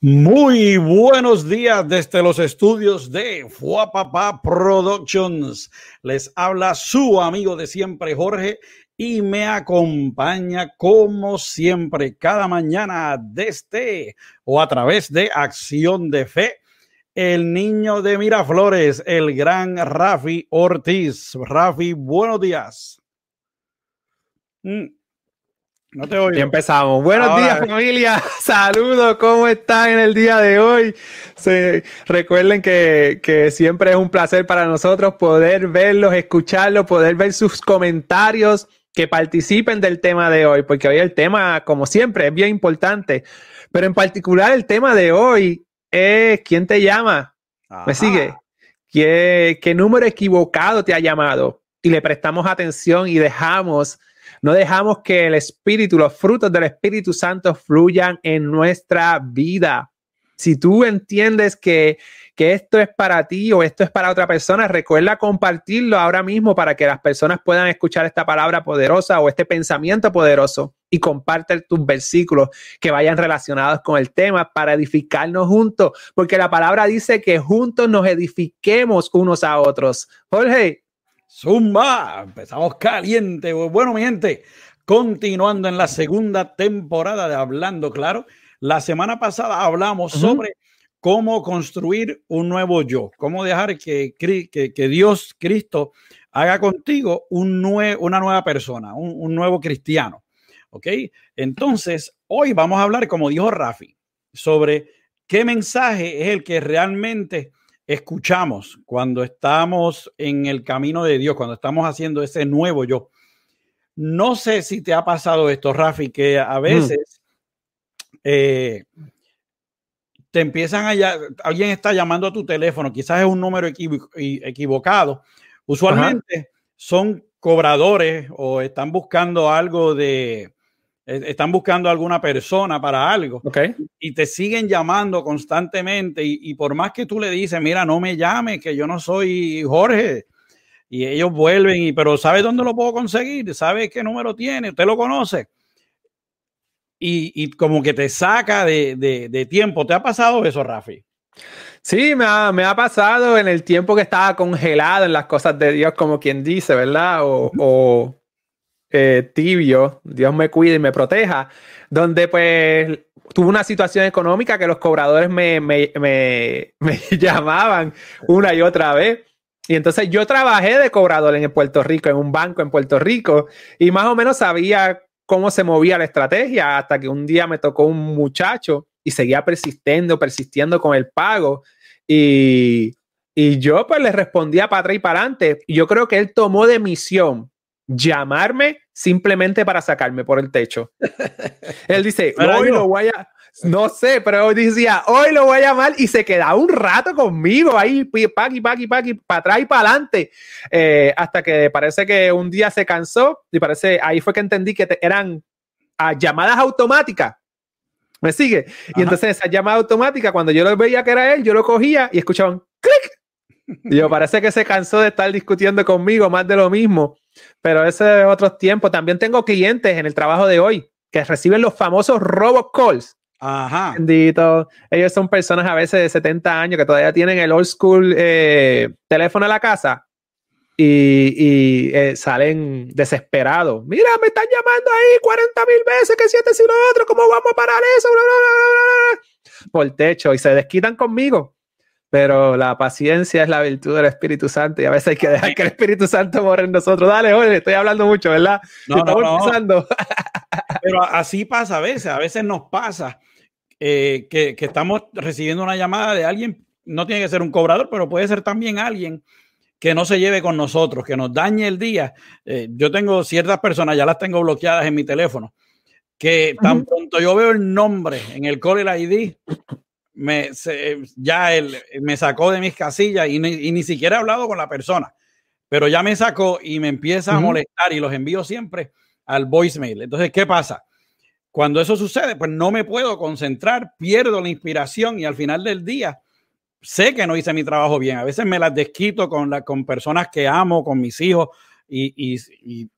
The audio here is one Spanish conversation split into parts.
Muy buenos días desde los estudios de Fuapapa Productions. Les habla su amigo de siempre, Jorge, y me acompaña como siempre cada mañana desde o a través de Acción de Fe, el niño de Miraflores, el gran Rafi Ortiz. Rafi, buenos días. Mm. No te oigo. Y empezamos. Buenos días, familia. Saludos. ¿Cómo están en el día de hoy? recuerden que, que, siempre es un placer para nosotros poder verlos, escucharlos, poder ver sus comentarios, que participen del tema de hoy, porque hoy el tema, como siempre, es bien importante. Pero en particular el tema de hoy es ¿quién te llama? ¿Me sigue? ¿Qué, ¿Qué número equivocado te ha llamado? Y le prestamos atención y dejamos no dejamos que el Espíritu, los frutos del Espíritu Santo fluyan en nuestra vida. Si tú entiendes que, que esto es para ti o esto es para otra persona, recuerda compartirlo ahora mismo para que las personas puedan escuchar esta palabra poderosa o este pensamiento poderoso y comparte tus versículos que vayan relacionados con el tema para edificarnos juntos, porque la palabra dice que juntos nos edifiquemos unos a otros. Jorge, Zumba, empezamos caliente. Bueno, mi gente, continuando en la segunda temporada de Hablando Claro, la semana pasada hablamos sobre cómo construir un nuevo yo, cómo dejar que, que, Dios, Cristo, haga contigo un una nueva persona, un, un nuevo cristiano. ¿Ok? Entonces, hoy vamos a hablar, como dijo Rafi, sobre qué mensaje es el que realmente escuchamos cuando estamos en el camino de Dios, cuando estamos haciendo ese nuevo yo. No sé si te ha pasado esto, Rafi, que a mm. veces eh, te empiezan a... Alguien está llamando a tu teléfono, quizás es un número equivocado. Usualmente son cobradores o están buscando algo de están buscando alguna persona para algo y te siguen llamando constantemente y, por más que tú le dices, mira, no me llames, que yo no soy Jorge, y ellos vuelven, y, pero ¿sabe dónde lo puedo conseguir? ¿Sabe qué número tiene? ¿Usted lo conoce? Y, como que te saca de, tiempo. ¿Te ha pasado eso, Rafi? Sí, me ha, me ha, pasado en el tiempo que estaba congelado en las cosas de Dios, como quien dice, ¿verdad? o eh, tibio, Dios me cuide y me proteja, donde pues tuve una situación económica que los cobradores me, me, me, llamaban una y otra vez. Y entonces yo trabajé de cobrador en Puerto Rico, en un banco en Puerto Rico, y más o menos sabía cómo se movía la estrategia hasta que un día me tocó un muchacho y seguía persistiendo, persistiendo con el pago. Y, y yo pues le respondía para atrás y para adelante. Yo creo que él tomó de misión llamarme simplemente para sacarme por el techo. Él dice, hoy lo voy a, no sé, pero decía, hoy lo voy a llamar y se queda un rato conmigo ahí, paqui, paqui, paqui, para atrás y para adelante, eh, hasta que parece que un día se cansó y parece, ahí fue que entendí que eran ah, llamadas automáticas. ¿Me sigue? Y entonces esa llamada automática, cuando yo lo veía que era él, yo lo cogía y escuchaban clic. Y yo parece que se cansó de estar discutiendo conmigo más de lo mismo. Pero ese es otro tiempo. También tengo clientes en el trabajo de hoy que reciben los famosos robocalls. Ajá. Bendito. Ellos son personas a veces de 70 años que todavía tienen el old school eh, teléfono a la casa y, eh, salen desesperados. Mira, me están llamando ahí 40 mil veces, que siete si lo otro, ¿cómo vamos a parar eso? Por techo y se desquitan conmigo pero la paciencia es la virtud del Espíritu Santo y a veces hay que dejar que el Espíritu Santo morre en nosotros. Dale, oye, estoy hablando mucho, ¿verdad? No, no, Pero así pasa a veces, a veces nos pasa eh, que, estamos recibiendo una llamada de alguien, no tiene que ser un cobrador, pero puede ser también alguien que no se lleve con nosotros, que nos dañe el día. Eh, yo tengo ciertas personas, ya las tengo bloqueadas en mi teléfono, que tan pronto yo veo el nombre en el Call ID, me, ya él me sacó de mis casillas y ni, siquiera he hablado con la persona, pero ya me sacó y me empieza a molestar y los envío siempre al voicemail. Entonces, ¿qué pasa? Cuando eso sucede, pues no me puedo concentrar, pierdo la inspiración y al final del día sé que no hice mi trabajo bien. A veces me las desquito con, la, con personas que amo, con mis hijos y, y,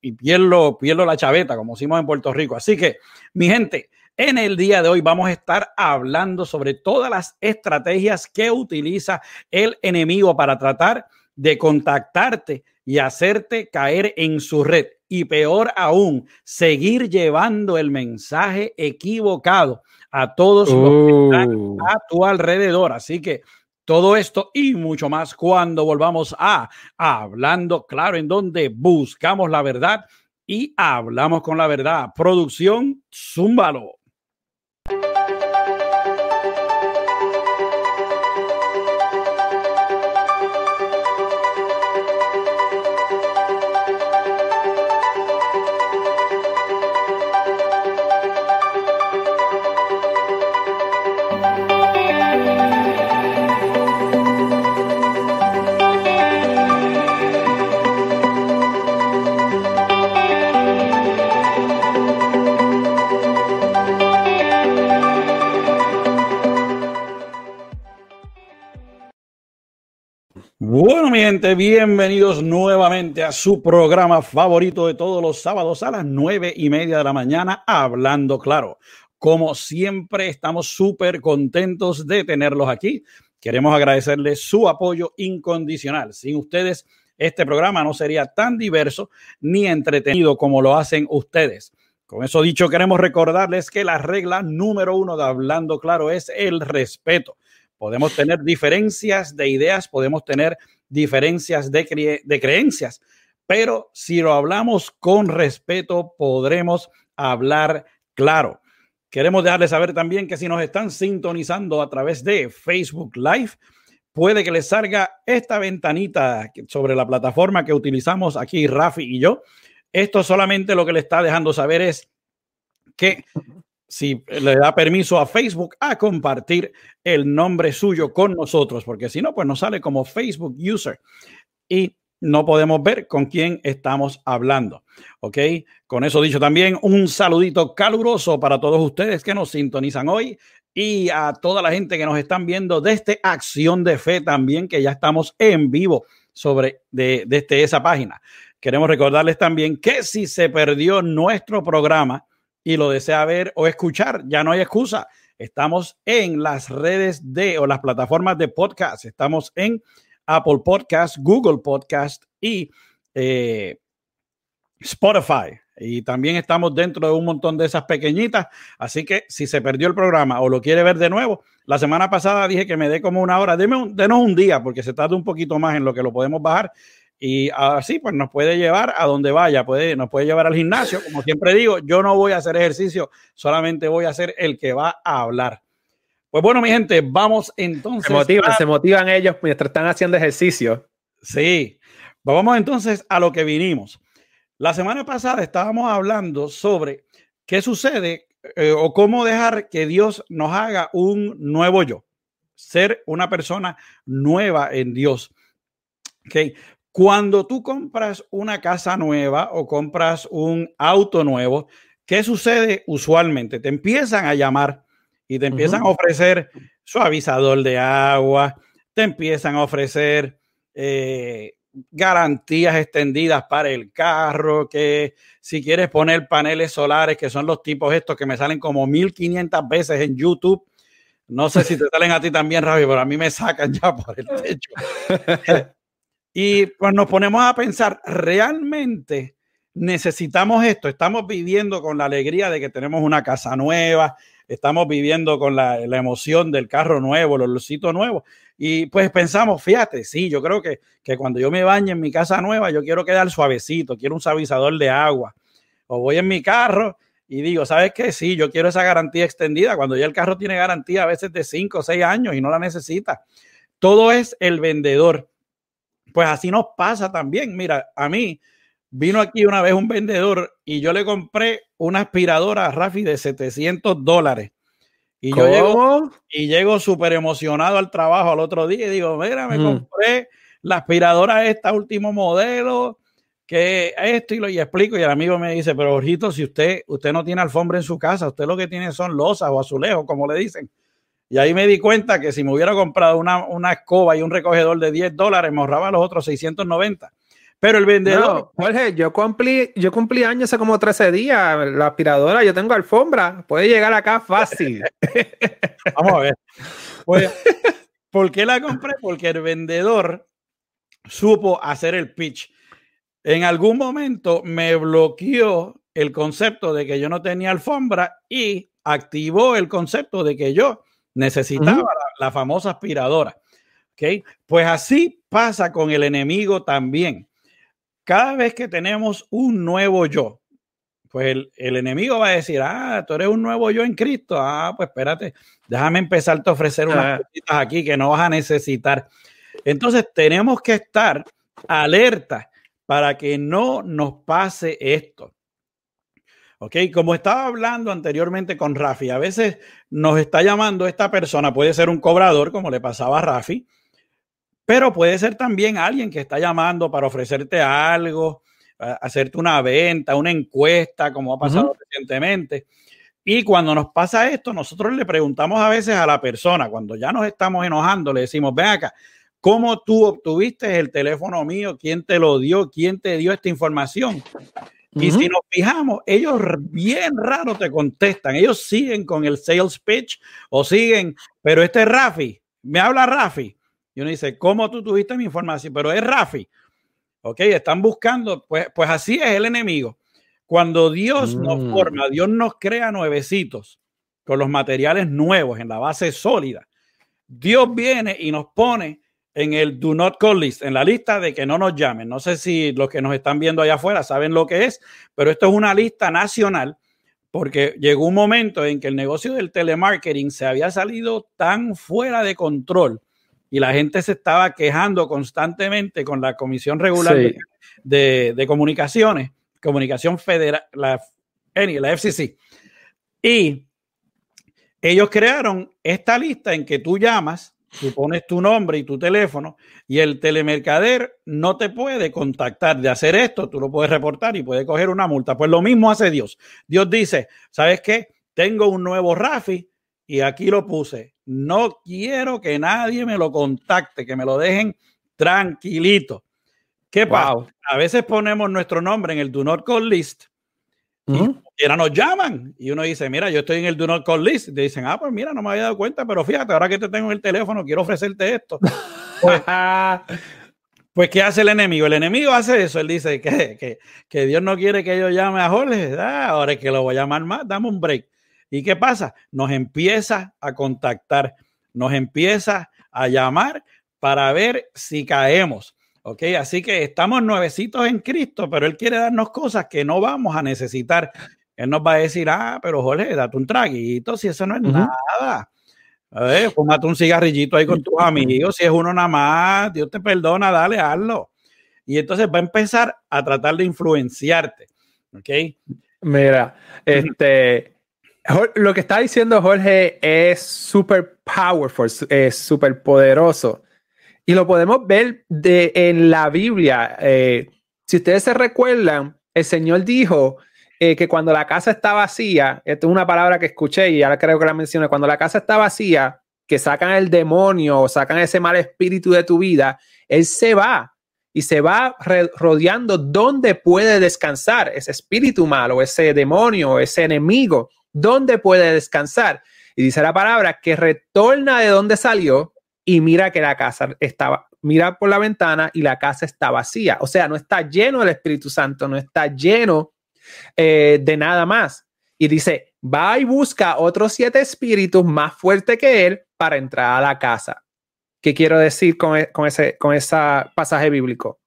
y, pierdo, pierdo la chaveta, como decimos en Puerto Rico. Así que, mi gente, En el día de hoy vamos a estar hablando sobre todas las estrategias que utiliza el enemigo para tratar de contactarte y hacerte caer en su red. Y peor aún, seguir llevando el mensaje equivocado a todos los que están Uh. a tu alrededor. Así que todo esto y mucho más cuando volvamos a Hablando Claro, en donde buscamos la verdad y hablamos con la verdad. Producción, zúmbalo. Bueno, mi gente, bienvenidos nuevamente a su programa favorito de todos los sábados a las nueve y media de la mañana, Hablando Claro. Como siempre, estamos súper contentos de tenerlos aquí. Queremos agradecerles su apoyo incondicional. Sin ustedes, este programa no sería tan diverso ni entretenido como lo hacen ustedes. Con eso dicho, queremos recordarles que la regla número uno de Hablando Claro es el respeto. Podemos tener diferencias de ideas, podemos tener diferencias de, cre de, creencias, pero si lo hablamos con respeto, podremos hablar claro. Queremos dejarles saber también que si nos están sintonizando a través de Facebook Live, puede que les salga esta ventanita sobre la plataforma que utilizamos aquí, Rafi y yo. Esto solamente lo que le está dejando saber es que si le da permiso a Facebook a compartir el nombre suyo con nosotros, porque si no, pues nos sale como Facebook user y no podemos ver con quién estamos hablando. Ok, con eso dicho también, un saludito caluroso para todos ustedes que nos sintonizan hoy y a toda la gente que nos están viendo desde Acción de Fe también, que ya estamos en vivo sobre de, desde esa página. Queremos recordarles también que si se perdió nuestro programa, y lo desea ver o escuchar, ya no hay excusa. Estamos en las redes de o las plataformas de podcast. Estamos en Apple Podcast, Google Podcast y eh, Spotify. Y también estamos dentro de un montón de esas pequeñitas. Así que si se perdió el programa o lo quiere ver de nuevo, la semana pasada dije que me dé como una hora. Deme un, denos un día porque se tarda un poquito más en lo que lo podemos bajar y así pues nos puede llevar a donde vaya, puede, nos puede llevar al gimnasio. Como siempre digo, yo no voy a hacer ejercicio, solamente voy a ser el que va a hablar. Pues bueno, mi gente, vamos entonces. Se motivan, a... se motivan ellos mientras están haciendo ejercicio. Sí, vamos entonces a lo que vinimos. La semana pasada estábamos hablando sobre qué sucede eh, o cómo dejar que Dios nos haga un nuevo yo, ser una persona nueva en Dios. Okay. Cuando tú compras una casa nueva o compras un auto nuevo, ¿qué sucede usualmente? Te empiezan a llamar y te empiezan uh -huh. a ofrecer suavizador de agua, te empiezan a ofrecer eh, garantías extendidas para el carro, que si quieres poner paneles solares, que son los tipos estos que me salen como 1500 veces en YouTube. No sé si te salen a ti también, Ravi, pero a mí me sacan ya por el techo. Y pues nos ponemos a pensar, ¿realmente necesitamos esto? Estamos viviendo con la alegría de que tenemos una casa nueva, estamos viviendo con la, emoción del carro nuevo, los lucitos nuevos. Y pues pensamos, fíjate, sí, yo creo que, que cuando yo me bañe en mi casa nueva, yo quiero quedar suavecito, quiero un suavizador de agua. O voy en mi carro y digo, ¿sabes qué? Sí, yo quiero esa garantía extendida, cuando ya el carro tiene garantía a veces de 5 o 6 años y no la necesita. Todo es el vendedor. Pues así nos pasa también. Mira, a mí vino aquí una vez un vendedor y yo le compré una aspiradora a Rafi de 700 dólares. Y ¿Cómo? yo llego y llego súper emocionado al trabajo al otro día y digo, mira, me Mm. compré la aspiradora esta último modelo, que esto y lo y explico. Y el amigo me dice, pero Jorgito, si usted, usted no tiene alfombra en su casa, usted lo que tiene son losas o azulejos, como le dicen. Y ahí me di cuenta que si me hubiera comprado una, una escoba y un recogedor de 10 dólares, me ahorraba los otros 690. Pero el vendedor. Jorge, yo cumplí, yo cumplí años hace como 13 días. La aspiradora, yo tengo alfombra. Puede llegar acá fácil. Vamos a ver. Pues, ¿Por qué la compré? Porque el vendedor supo hacer el pitch. En algún momento me bloqueó el concepto de que yo no tenía alfombra y activó el concepto de que yo necesitaba la, famosa aspiradora. ¿Okay? Pues así pasa con el enemigo también. Cada vez que tenemos un nuevo yo, pues el, enemigo va a decir, ah, tú eres un nuevo yo en Cristo. Ah, pues espérate, déjame empezarte a ofrecer unas ah. cositas aquí que no vas a necesitar. Entonces tenemos que estar alerta para que no nos pase esto. Ok, como estaba hablando anteriormente con Rafi, a veces nos está llamando esta persona, puede ser un cobrador, como le pasaba a Rafi, pero puede ser también alguien que está llamando para ofrecerte algo, hacerte una venta, una encuesta, como ha pasado recientemente. Y cuando nos pasa esto, nosotros le preguntamos a veces a la persona, cuando ya nos estamos enojando, le decimos, ven acá, ¿cómo tú obtuviste el teléfono mío? ¿Quién te lo dio? ¿Quién te dio esta información? Y si nos fijamos, ellos bien raro te contestan. Ellos siguen con el sales pitch o siguen, pero este es Rafi. Me habla Rafi. Y uno dice, ¿cómo tú tuviste mi información? Pero es Rafi. Ok, están buscando, pues, pues así es el enemigo. Cuando Dios nos mm. forma, Dios nos crea nuevecitos con los materiales nuevos en la base sólida. Dios viene y nos pone en el Do Not Call List, en la lista de que no nos llamen. No sé si los que nos están viendo allá afuera saben lo que es, pero esto es una lista nacional porque llegó un momento en que el negocio del telemarketing se había salido tan fuera de control y la gente se estaba quejando constantemente con la Comisión Regular de, Comunicaciones, Comunicación Federal, la, la FCC. Y ellos crearon esta lista en que tú llamas Tú pones tu nombre y tu teléfono y el telemercader no te puede contactar de hacer esto, tú lo puedes reportar y puede coger una multa. Pues lo mismo hace Dios. Dios dice, ¿sabes qué? Tengo un nuevo Rafi y aquí lo puse. No quiero que nadie me lo contacte, que me lo dejen tranquilito. ¿Qué pasa? A veces ponemos nuestro nombre en el Do Not Call List y ahora nos llaman y uno dice, mira, yo estoy en el Do Not Call List. Y te dicen, ah, pues mira, no me había dado cuenta, pero fíjate, ahora que te tengo en el teléfono, quiero ofrecerte esto. Pues, pues, ¿qué hace el enemigo? El enemigo hace eso. Él dice que, que, Dios no quiere que yo llame a Jorge. Ah, ahora es que lo voy a llamar más, dame un break. ¿Y qué pasa? Nos empieza a contactar, nos empieza a llamar para ver si caemos. Ok, así que estamos nuevecitos en Cristo, pero Él quiere darnos cosas que no vamos a necesitar. Él nos va a decir, ah, pero Jorge, date un traguito, si eso no es nada. A ver, fumate un cigarrillito ahí con tus amigos, si es uno nada más, Dios te perdona, dale, hazlo. Y entonces va a empezar a tratar de influenciarte. ¿Ok? Mira, este, lo que está diciendo Jorge es súper powerful, es súper poderoso. Y lo podemos ver de, en la Biblia. Eh, si ustedes se recuerdan, el Señor dijo eh, que cuando la casa está vacía, esto es una palabra que escuché y ahora creo que la mencioné, cuando la casa está vacía, que sacan el demonio o sacan ese mal espíritu de tu vida, Él se va y se va rodeando donde puede descansar ese espíritu malo, ese demonio, ese enemigo, donde puede descansar. Y dice la palabra que retorna de donde salió y mira que la casa estaba, mira por la ventana y la casa está vacía. O sea, no está lleno del Espíritu Santo, no está lleno eh, de nada más. Y dice, va y busca otros siete espíritus más fuertes que él para entrar a la casa. ¿Qué quiero decir con, e, ese con pasaje bíblico?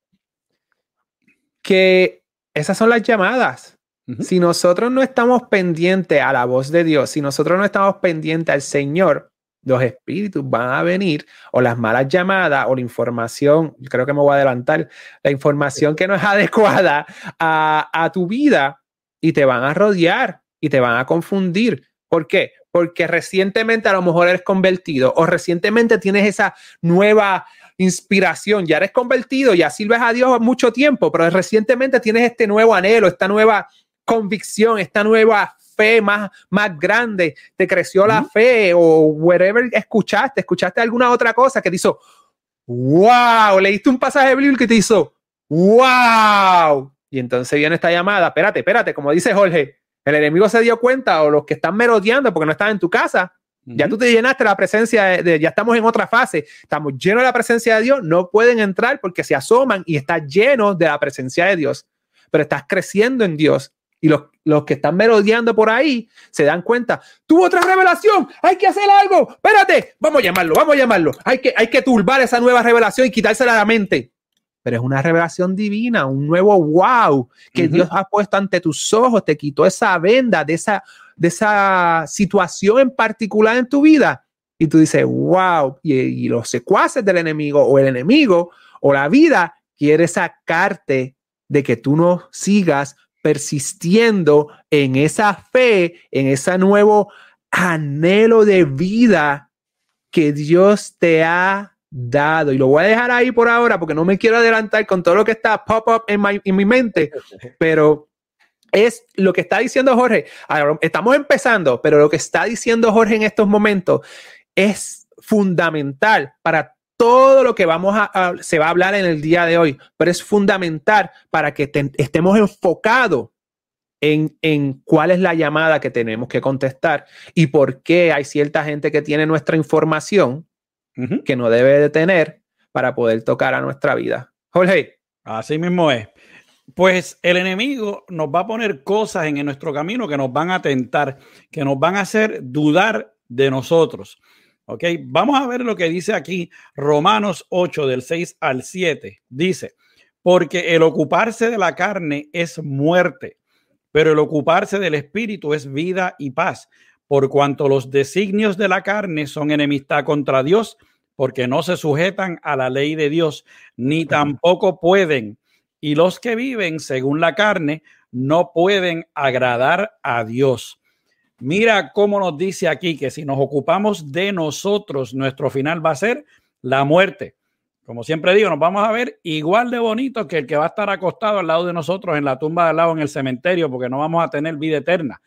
Que esas son las llamadas. Si nosotros no estamos pendientes a la voz de Dios, si nosotros no estamos pendientes al Señor, los espíritus van a venir o las malas llamadas o la información, creo que me voy a adelantar, la información que no es adecuada a, tu vida y te van a rodear y te van a confundir. ¿Por qué? Porque recientemente a lo mejor eres convertido o recientemente tienes esa nueva inspiración, ya eres convertido, ya sirves a Dios mucho tiempo, pero recientemente tienes este nuevo anhelo, esta nueva convicción, esta nueva fe más, más grande, te creció la fe o whatever escuchaste, escuchaste alguna otra cosa que te hizo, wow, leíste un pasaje bíblico que te hizo, wow. Y entonces viene esta llamada, espérate, espérate, como dice Jorge, el enemigo se dio cuenta o los que están merodeando porque no están en tu casa, ya tú te llenaste la presencia de, ya estamos en otra fase, estamos llenos de la presencia de Dios, no pueden entrar porque se asoman y está lleno de la presencia de Dios, pero estás creciendo en Dios y los, los que están merodeando por ahí se dan cuenta, tuvo otra revelación, hay que hacer algo, espérate, vamos a llamarlo, vamos a llamarlo, hay que, hay que turbar esa nueva revelación y quitársela de la mente. Pero es una revelación divina, un nuevo wow que Dios ha puesto ante tus ojos, te quitó esa venda de esa de esa situación en particular en tu vida y tú dices, wow, y, los secuaces del enemigo o el enemigo o la vida quiere sacarte de que tú no sigas persistiendo en esa fe, en ese nuevo anhelo de vida que Dios te ha dado. Y lo voy a dejar ahí por ahora porque no me quiero adelantar con todo lo que está pop up en, en mi mente, pero es lo que está diciendo Jorge. estamos empezando, pero lo que está diciendo Jorge en estos momentos es fundamental para todo lo que vamos a, se va a hablar en el día de hoy, pero es fundamental para que estemos enfocados en, en, cuál es la llamada que tenemos que contestar y por qué hay cierta gente que tiene nuestra información que no debe de tener para poder tocar a nuestra vida. Jorge. Así mismo es. Pues el enemigo nos va a poner cosas en nuestro camino que nos van a tentar, que nos van a hacer dudar de nosotros. Ok, vamos a ver lo que dice aquí Romanos 8 del 6 al 7. Dice, porque el ocuparse de la carne es muerte, pero el ocuparse del espíritu es vida y paz, por cuanto los designios de la carne son enemistad contra Dios, porque no se sujetan a la ley de Dios, ni tampoco pueden y los que viven según la carne no pueden agradar a Dios. Mira cómo nos dice aquí que si nos ocupamos de nosotros, nuestro final va a ser la muerte. Como siempre digo, nos vamos a ver igual de bonitos que el que va a estar acostado al lado de nosotros en la tumba de al lado en el cementerio, porque no vamos a tener vida eterna.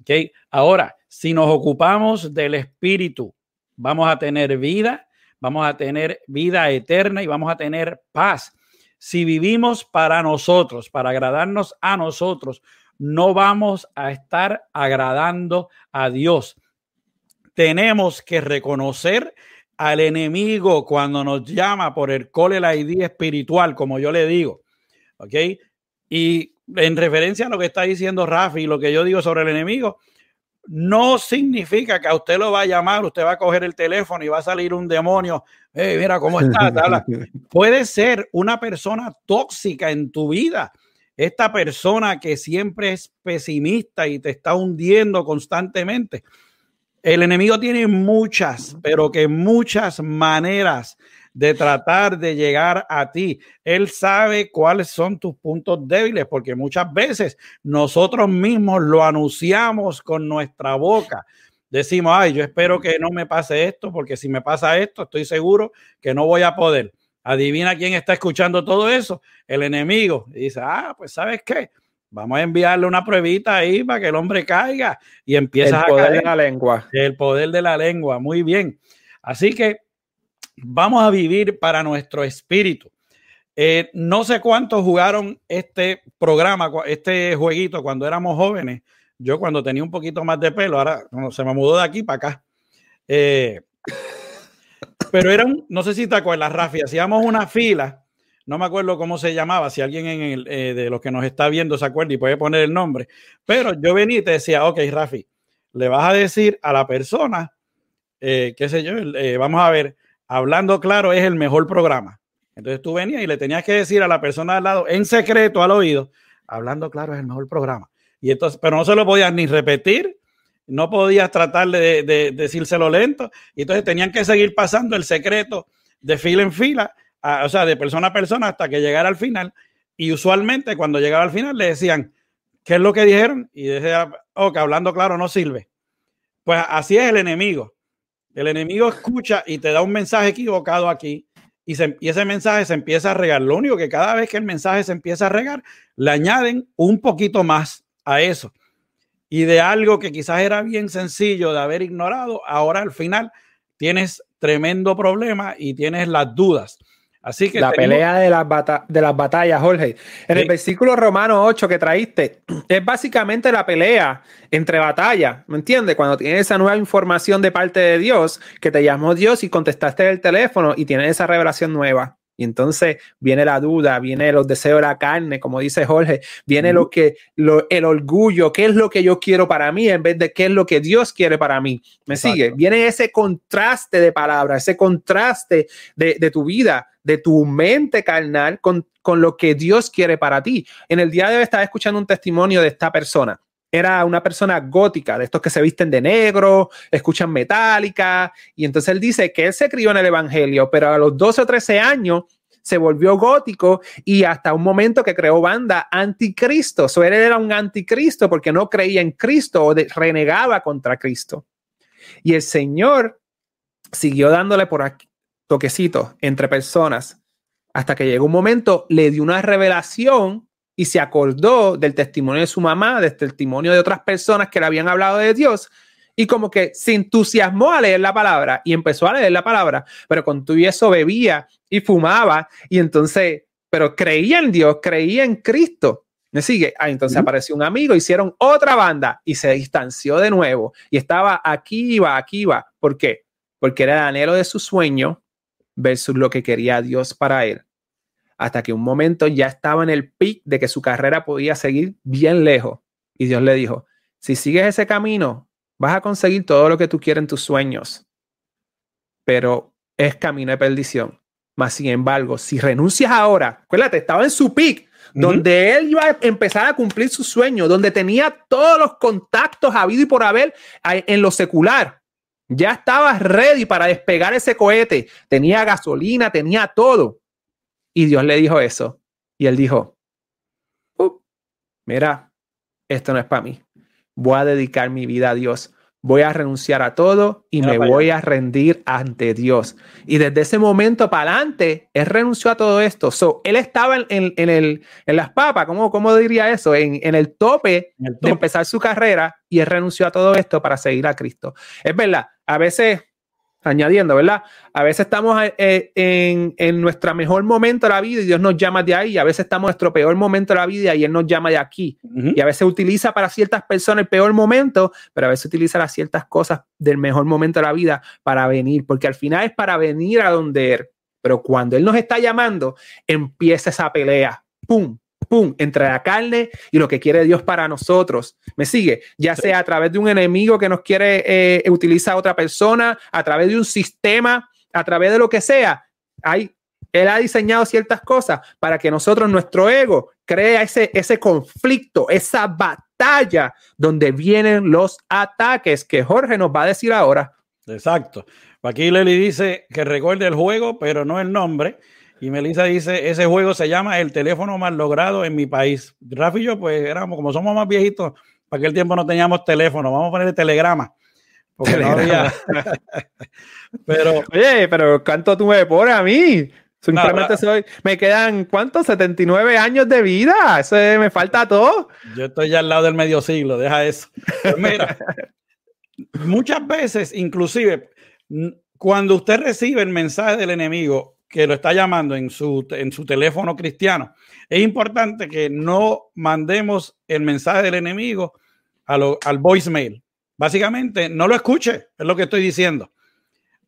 ¿Okay? Ahora, si nos ocupamos del espíritu, vamos a tener vida, vamos a tener vida eterna y vamos a tener paz si vivimos para nosotros, para agradarnos a nosotros, no vamos a estar agradando a Dios. Tenemos que reconocer al enemigo cuando nos llama por el cole la idea espiritual, como yo le digo. ¿Ok? Y en referencia a lo que está diciendo Rafi y lo que yo digo sobre el enemigo, no significa que a usted lo va a llamar, usted va a coger el teléfono y va a salir un demonio. mira cómo está. Puede ser una persona tóxica en tu vida. Esta persona que siempre es pesimista y te está hundiendo constantemente. El enemigo tiene muchas, pero que muchas maneras de tratar de llegar a ti. Él sabe cuáles son tus puntos débiles, porque muchas veces nosotros mismos lo anunciamos con nuestra boca. Decimos, ay, yo espero que no me pase esto, porque si me pasa esto, estoy seguro que no voy a poder. Adivina quién está escuchando todo eso, el enemigo. Y dice, ah, pues sabes qué, vamos a enviarle una pruebita ahí para que el hombre caiga y empieza el poder de la lengua. El poder de la lengua, muy bien. Así que vamos a vivir para nuestro espíritu. Eh, no sé cuántos jugaron este programa, este jueguito cuando éramos jóvenes. Yo cuando tenía un poquito más de pelo, ahora se me mudó de aquí para acá. Eh, pero era un, no sé si te acuerdas, Rafi, hacíamos una fila, no me acuerdo cómo se llamaba, si alguien en el, eh, de los que nos está viendo se acuerda y puede poner el nombre, pero yo venía y te decía, ok, Rafi, le vas a decir a la persona, qué sé yo, vamos a ver, Hablando Claro es el mejor programa. Entonces tú venías y le tenías que decir a la persona al lado, en secreto, al oído, Hablando Claro es el mejor programa. Y entonces, pero no se lo podías ni repetir, no podías tratar de, decírselo lento. Y entonces tenían que seguir pasando el secreto de fila en fila, o sea, de persona a persona hasta que llegara al final. Y usualmente cuando llegaba al final le decían, ¿qué es lo que dijeron? Y decía, oh, que hablando claro no sirve. Pues así es el enemigo. El enemigo escucha y te da un mensaje equivocado aquí y, ese mensaje se empieza a regar. Lo único que cada vez que el mensaje se empieza a regar, le añaden un poquito más a eso. Y de algo que quizás era bien sencillo de haber ignorado, ahora al final tienes tremendo problema y tienes las dudas. Así que la pelea de las, de las batallas, Jorge. En el versículo romano 8 que traíste, es básicamente la pelea entre batallas, ¿me entiendes? Cuando tienes esa nueva información de parte de Dios, que te llamó Dios y contestaste el teléfono y tienes esa revelación nueva. Y entonces viene la duda, viene los deseos de la carne, como dice Jorge, viene lo que, lo, el orgullo, qué es lo que yo quiero para mí en vez de qué es lo que Dios quiere para mí. ¿Me sigue? Viene ese contraste de palabras, ese contraste de, de, tu vida, de tu mente carnal con, con lo que Dios quiere para ti. En el día de hoy estaba escuchando un testimonio de esta persona era una persona gótica, de estos que se visten de negro, escuchan metálica, y entonces él dice que él se crió en el Evangelio, pero a los 12 o 13 años se volvió gótico y hasta un momento que creó banda anticristo. So, él era un anticristo porque no creía en Cristo o renegaba contra Cristo. Y el Señor siguió dándole por aquí toquecitos entre personas hasta que llegó un momento, le dio una revelación y se acordó del testimonio de su mamá, del testimonio de otras personas que le habían hablado de Dios y como que se entusiasmó a leer la palabra y empezó a leer la palabra, pero con todo eso bebía y fumaba y entonces, pero creía en Dios, creía en Cristo. ¿Me sigue? Ah, entonces apareció un amigo, hicieron otra banda y se distanció de nuevo y estaba aquí iba, aquí iba. ¿Por qué? Porque era el anhelo de su sueño versus lo que quería Dios para él hasta que un momento ya estaba en el pic de que su carrera podía seguir bien lejos. Y Dios le dijo, si sigues ese camino, vas a conseguir todo lo que tú quieres en tus sueños, pero es camino de perdición. Mas, sin embargo, si renuncias ahora, acuérdate, estaba en su pic, donde él iba a empezar a cumplir su sueño, donde tenía todos los contactos habido y por haber en lo secular. Ya estaba ready para despegar ese cohete. Tenía gasolina, tenía todo. Y Dios le dijo eso. Y él dijo, mira, esto no es para mí. Voy a dedicar mi vida a Dios. Voy a renunciar a todo y me voy a rendir ante Dios. Y desde ese momento para adelante, él renunció a todo esto. So, él estaba en, en, el, en las papas, ¿cómo, cómo diría eso? En, en el tope de empezar su carrera y él renunció a todo esto para seguir a Cristo. Es verdad, a veces añadiendo, ¿verdad? A veces estamos eh, en, en nuestro mejor momento de la vida y Dios nos llama de ahí, y a veces estamos en nuestro peor momento de la vida y Él nos llama de aquí. Y a veces utiliza para ciertas personas el peor momento, pero a veces utiliza las ciertas cosas del mejor momento de la vida para venir, porque al final es para venir a donde Él. Pero cuando Él nos está llamando, empieza esa pelea. ¡Pum! ¡Pum!, entre la carne y lo que quiere Dios para nosotros. ¿Me sigue? Ya sea a través de un enemigo que nos quiere eh, utilizar a otra persona, a través de un sistema, a través de lo que sea. Hay, él ha diseñado ciertas cosas para que nosotros, nuestro ego, crea ese, ese conflicto, esa batalla donde vienen los ataques que Jorge nos va a decir ahora. Exacto. Aquí Leli dice que recuerde el juego, pero no el nombre. Y Melissa dice, ese juego se llama El teléfono más logrado en mi país. Rafa y yo, pues éramos, como somos más viejitos, para aquel tiempo no teníamos teléfono, vamos a poner telegrama. Porque no había... pero, oye, pero ¿cuánto tú me pones a mí? Simplemente soy, me quedan, ¿cuántos? 79 años de vida. Eso me falta todo. Yo estoy ya al lado del medio siglo, deja eso. Pues mira, muchas veces, inclusive, cuando usted recibe el mensaje del enemigo, que lo está llamando en su, en su teléfono cristiano, es importante que no mandemos el mensaje del enemigo al voicemail. Básicamente, no lo escuche, es lo que estoy diciendo.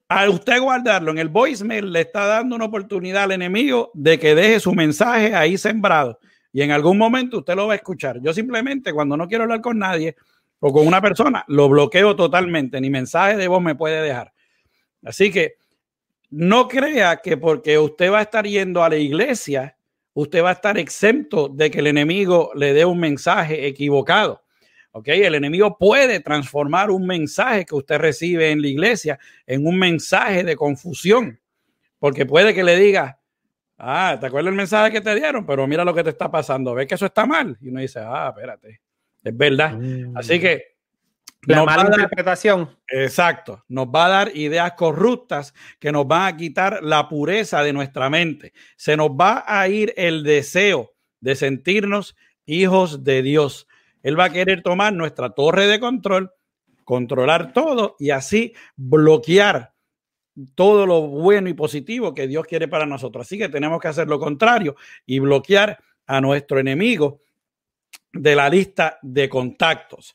Al usted guardarlo en el voicemail, le está dando una oportunidad al enemigo de que deje su mensaje ahí sembrado y en algún momento usted lo va a escuchar. Yo simplemente cuando no quiero hablar con nadie o con una persona, lo bloqueo totalmente, ni mensaje de voz me puede dejar. Así que no crea que porque usted va a estar yendo a la iglesia, usted va a estar exento de que el enemigo le dé un mensaje equivocado. ¿Ok? El enemigo puede transformar un mensaje que usted recibe en la iglesia en un mensaje de confusión, porque puede que le diga, ah, ¿te acuerdas el mensaje que te dieron? Pero mira lo que te está pasando, ¿ves que eso está mal? Y uno dice, ah, espérate, es verdad. Así mm. que la mala interpretación. exacto. Nos va a dar ideas corruptas que nos van a quitar la pureza de nuestra mente. Se nos va a ir el deseo de sentirnos hijos de Dios. Él va a querer tomar nuestra torre de control, controlar todo y así bloquear todo lo bueno y positivo que Dios quiere para nosotros. Así que tenemos que hacer lo contrario y bloquear a nuestro enemigo de la lista de contactos.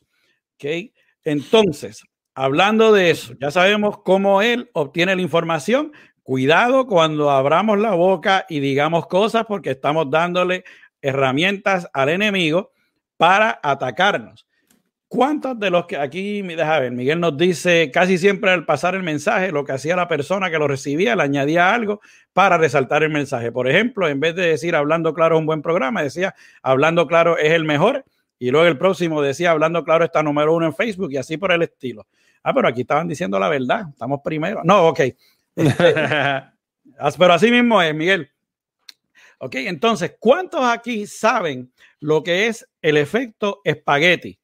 ¿Okay? Entonces, hablando de eso, ya sabemos cómo él obtiene la información. Cuidado cuando abramos la boca y digamos cosas porque estamos dándole herramientas al enemigo para atacarnos. ¿Cuántos de los que aquí, deja ver, Miguel nos dice casi siempre al pasar el mensaje, lo que hacía la persona que lo recibía, le añadía algo para resaltar el mensaje? Por ejemplo, en vez de decir hablando claro es un buen programa, decía hablando claro es el mejor. Y luego el próximo decía hablando claro está número uno en Facebook y así por el estilo. Ah, pero aquí estaban diciendo la verdad, estamos primero. No, ok. pero así mismo es, Miguel. Ok, entonces, ¿cuántos aquí saben lo que es el efecto espagueti?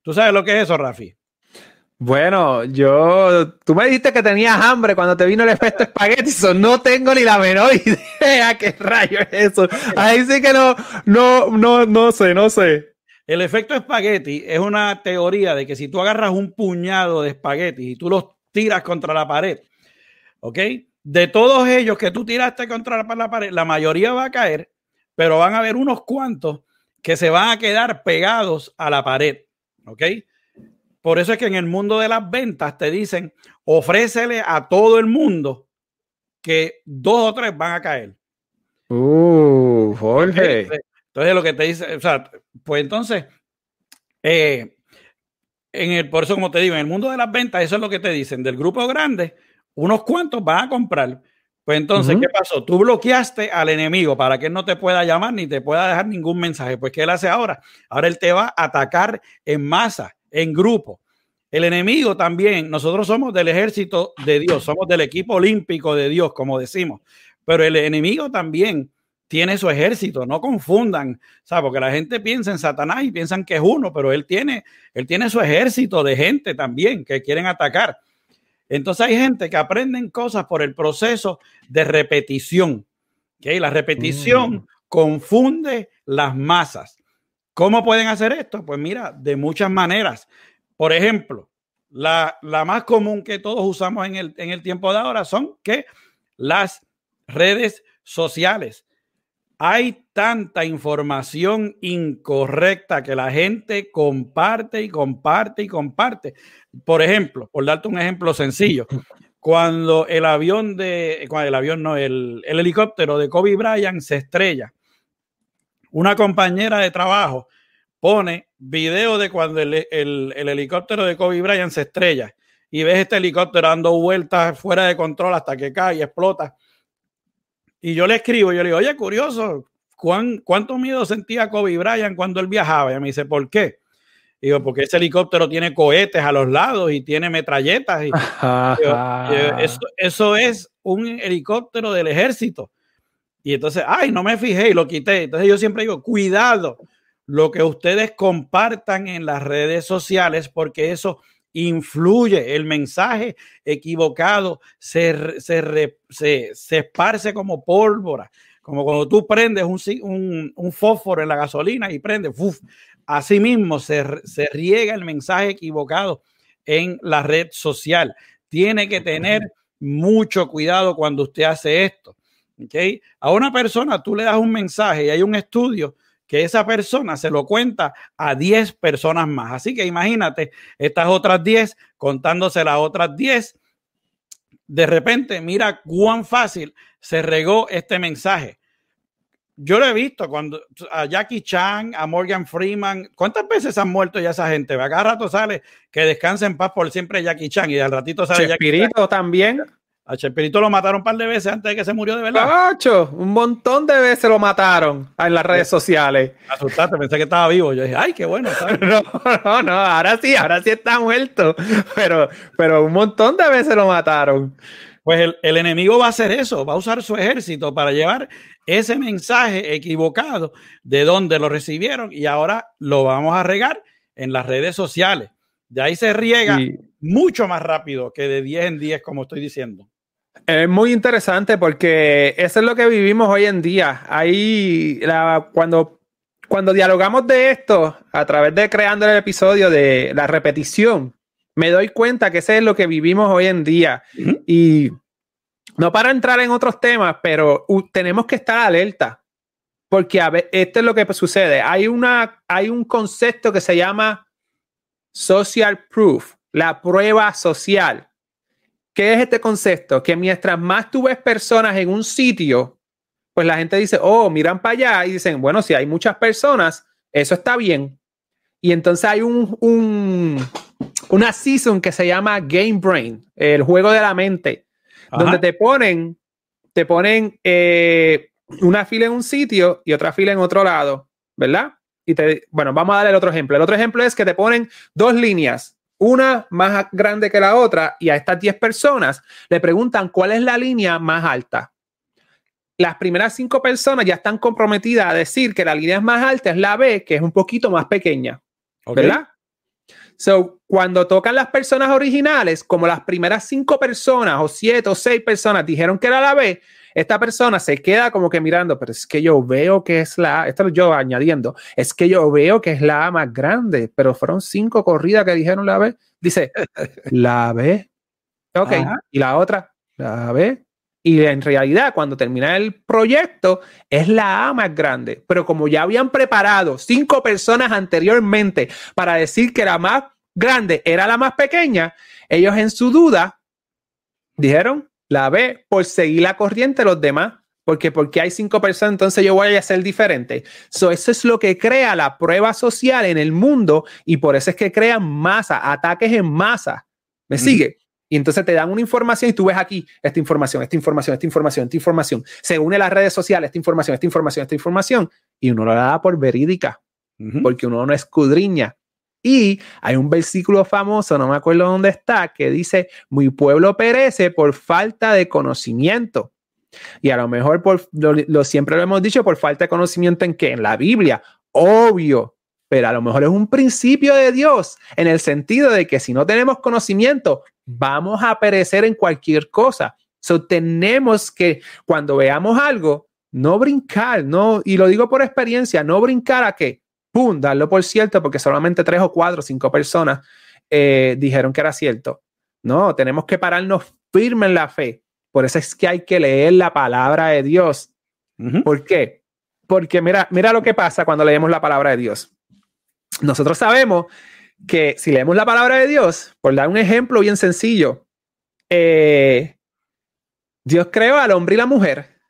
¿Tú sabes lo que es eso, Rafi? Bueno, yo, tú me dijiste que tenías hambre cuando te vino el efecto espagueti, so no tengo ni la menor idea qué rayo es eso. Ahí sí que no, no, no, no sé, no sé. El efecto espagueti es una teoría de que si tú agarras un puñado de espagueti y tú los tiras contra la pared, ¿ok? De todos ellos que tú tiraste contra la pared, la mayoría va a caer, pero van a haber unos cuantos que se van a quedar pegados a la pared. ¿Ok? Por eso es que en el mundo de las ventas te dicen, ofrécele a todo el mundo que dos o tres van a caer. Uh, Jorge. Entonces, lo que te dice, o sea, pues entonces, eh, en el, por eso como te digo, en el mundo de las ventas, eso es lo que te dicen, del grupo grande, unos cuantos van a comprar. Pues entonces, ¿qué pasó? Tú bloqueaste al enemigo para que él no te pueda llamar ni te pueda dejar ningún mensaje. Pues, ¿qué él hace ahora? Ahora él te va a atacar en masa, en grupo. El enemigo también, nosotros somos del ejército de Dios, somos del equipo olímpico de Dios, como decimos, pero el enemigo también tiene su ejército, no confundan, ¿sabes? Porque la gente piensa en Satanás y piensan que es uno, pero él tiene, él tiene su ejército de gente también que quieren atacar. Entonces hay gente que aprenden cosas por el proceso de repetición. ¿okay? La repetición mm. confunde las masas. ¿Cómo pueden hacer esto? Pues mira, de muchas maneras. Por ejemplo, la, más común que todos usamos en el, en el tiempo de ahora son que las redes sociales. Hay tanta información incorrecta que la gente comparte y comparte y comparte. Por ejemplo, por darte un ejemplo sencillo, cuando el avión de, cuando el avión no, el, helicóptero de Kobe Bryant se estrella, una compañera de trabajo pone video de cuando el, el, helicóptero de Kobe Bryant se estrella y ves este helicóptero dando vueltas fuera de control hasta que cae y explota. Y yo le escribo, yo le digo, oye, curioso, ¿cuán, ¿cuánto miedo sentía Kobe Bryant cuando él viajaba? Y me dice, ¿por qué? Digo, porque ese helicóptero tiene cohetes a los lados y tiene metralletas. Y, eso, es un helicóptero del ejército. Y entonces, ay, no me fijé y lo quité. Entonces yo siempre digo, cuidado lo que ustedes compartan en las redes sociales porque eso influye. El mensaje equivocado se, se, esparce como pólvora. Como cuando tú prendes un, un, fósforo en la gasolina y prende, uf, Asimismo, se, se riega el mensaje equivocado en la red social. Tiene que tener mucho cuidado cuando usted hace esto. ¿okay? A una persona tú le das un mensaje y hay un estudio que esa persona se lo cuenta a 10 personas más. Así que imagínate estas otras 10 contándose las otras 10. De repente, mira cuán fácil se regó este mensaje yo lo he visto cuando a Jackie Chan, a Morgan Freeman, ¿cuántas veces han muerto ya esa gente? A cada rato sale que descanse en paz por siempre Jackie Chan y al ratito sale Chespirito también. A Chespirito lo mataron un par de veces antes de que se murió de verdad. ¡Cacho! Un montón de veces lo mataron en las redes sociales. Asustaste, pensé que estaba vivo. Yo dije, ¡ay, qué bueno! no, no, no, ahora sí, ahora sí está muerto. Pero, pero un montón de veces lo mataron. Pues el, el, enemigo va a hacer eso, va a usar su ejército para llevar ese mensaje equivocado de donde lo recibieron y ahora lo vamos a regar en las redes sociales. De ahí se riega mucho más rápido que de 10 en 10, como estoy diciendo. Es muy interesante porque eso es lo que vivimos hoy en día. Ahí, cuando, cuando dialogamos de esto a través de creando el episodio de la repetición, me doy cuenta que eso es lo que vivimos hoy en día. Y no para entrar en otros temas, pero tenemos que estar alerta. Porque a ver, esto es lo que sucede. Hay, una, hay un concepto que se llama social proof, la prueba social. ¿Qué es este concepto? Que mientras más tú ves personas en un sitio, pues la gente dice, oh, miran para allá y dicen, bueno, si hay muchas personas, eso está bien. Y entonces hay un, un una season que se llama Game Brain, el juego de la mente, donde te ponen, te ponen eh, una fila en un sitio y otra fila en otro lado, ¿verdad? Y te, bueno, vamos a darle el otro ejemplo. El otro ejemplo es que te ponen dos líneas, una más grande que la otra, y a estas 10 personas le preguntan cuál es la línea más alta. Las primeras cinco personas ya están comprometidas a decir que la línea más alta es la B, que es un poquito más pequeña. ¿Verdad? So, cuando tocan las personas originales, como las primeras cinco personas o siete o seis personas dijeron que era la B, esta persona se queda como que mirando, pero es que yo veo que es la A, esto yo añadiendo, es que yo veo que es la A más grande, pero fueron cinco corridas que dijeron la B. Dice, la B. Ok, y la otra, la B. Y en realidad, cuando termina el proyecto, es la A más grande. Pero como ya habían preparado cinco personas anteriormente para decir que la más grande era la más pequeña, ellos en su duda dijeron la B por seguir la corriente de los demás. Porque, porque hay cinco personas, entonces yo voy a ser diferente. eso es lo que crea la prueba social en el mundo y por eso es que crean masa, ataques en masa. ¿Me sigue? Y entonces te dan una información y tú ves aquí esta información, esta información, esta información, esta información. Se une las redes sociales, esta información, esta información, esta información. Y uno la da por verídica, porque uno no escudriña. Y hay un versículo famoso, no me acuerdo dónde está, que dice, mi pueblo perece por falta de conocimiento. Y a lo mejor por, lo, siempre lo hemos dicho, por falta de conocimiento en qué? En la Biblia. Obvio, pero a lo mejor es un principio de Dios en el sentido de que si no tenemos conocimiento, vamos a perecer en cualquier cosa. So, tenemos que, cuando veamos algo, no brincar, no, y lo digo por experiencia, no brincar a que, pum, darlo por cierto, porque solamente tres o cuatro o cinco personas eh, dijeron que era cierto. No, tenemos que pararnos firme en la fe. Por eso es que hay que leer la palabra de Dios. ¿Por qué? Porque mira, mira lo que pasa cuando leemos la palabra de Dios. Nosotros sabemos que si leemos la palabra de Dios, por dar un ejemplo bien sencillo, eh, Dios creó al hombre y la mujer,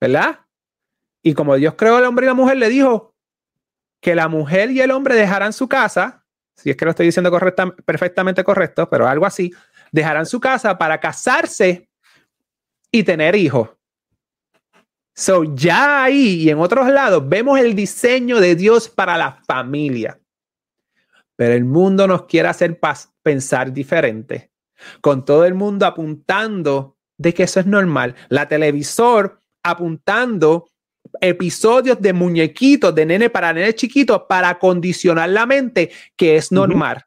¿verdad? Y como Dios creó al hombre y la mujer, le dijo que la mujer y el hombre dejarán su casa, si es que lo estoy diciendo perfectamente correcto, pero algo así, dejarán su casa para casarse y tener hijos. So, ya ahí y en otros lados vemos el diseño de Dios para la familia. Pero el mundo nos quiere hacer pensar diferente, con todo el mundo apuntando de que eso es normal. La televisor apuntando episodios de muñequitos, de nene para nene chiquitos, para condicionar la mente que es normal.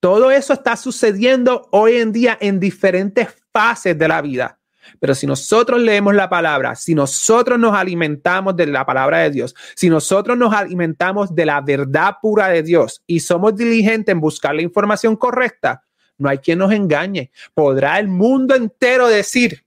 Todo eso está sucediendo hoy en día en diferentes fases de la vida. Pero si nosotros leemos la palabra, si nosotros nos alimentamos de la palabra de Dios, si nosotros nos alimentamos de la verdad pura de Dios y somos diligentes en buscar la información correcta, no hay quien nos engañe. Podrá el mundo entero decir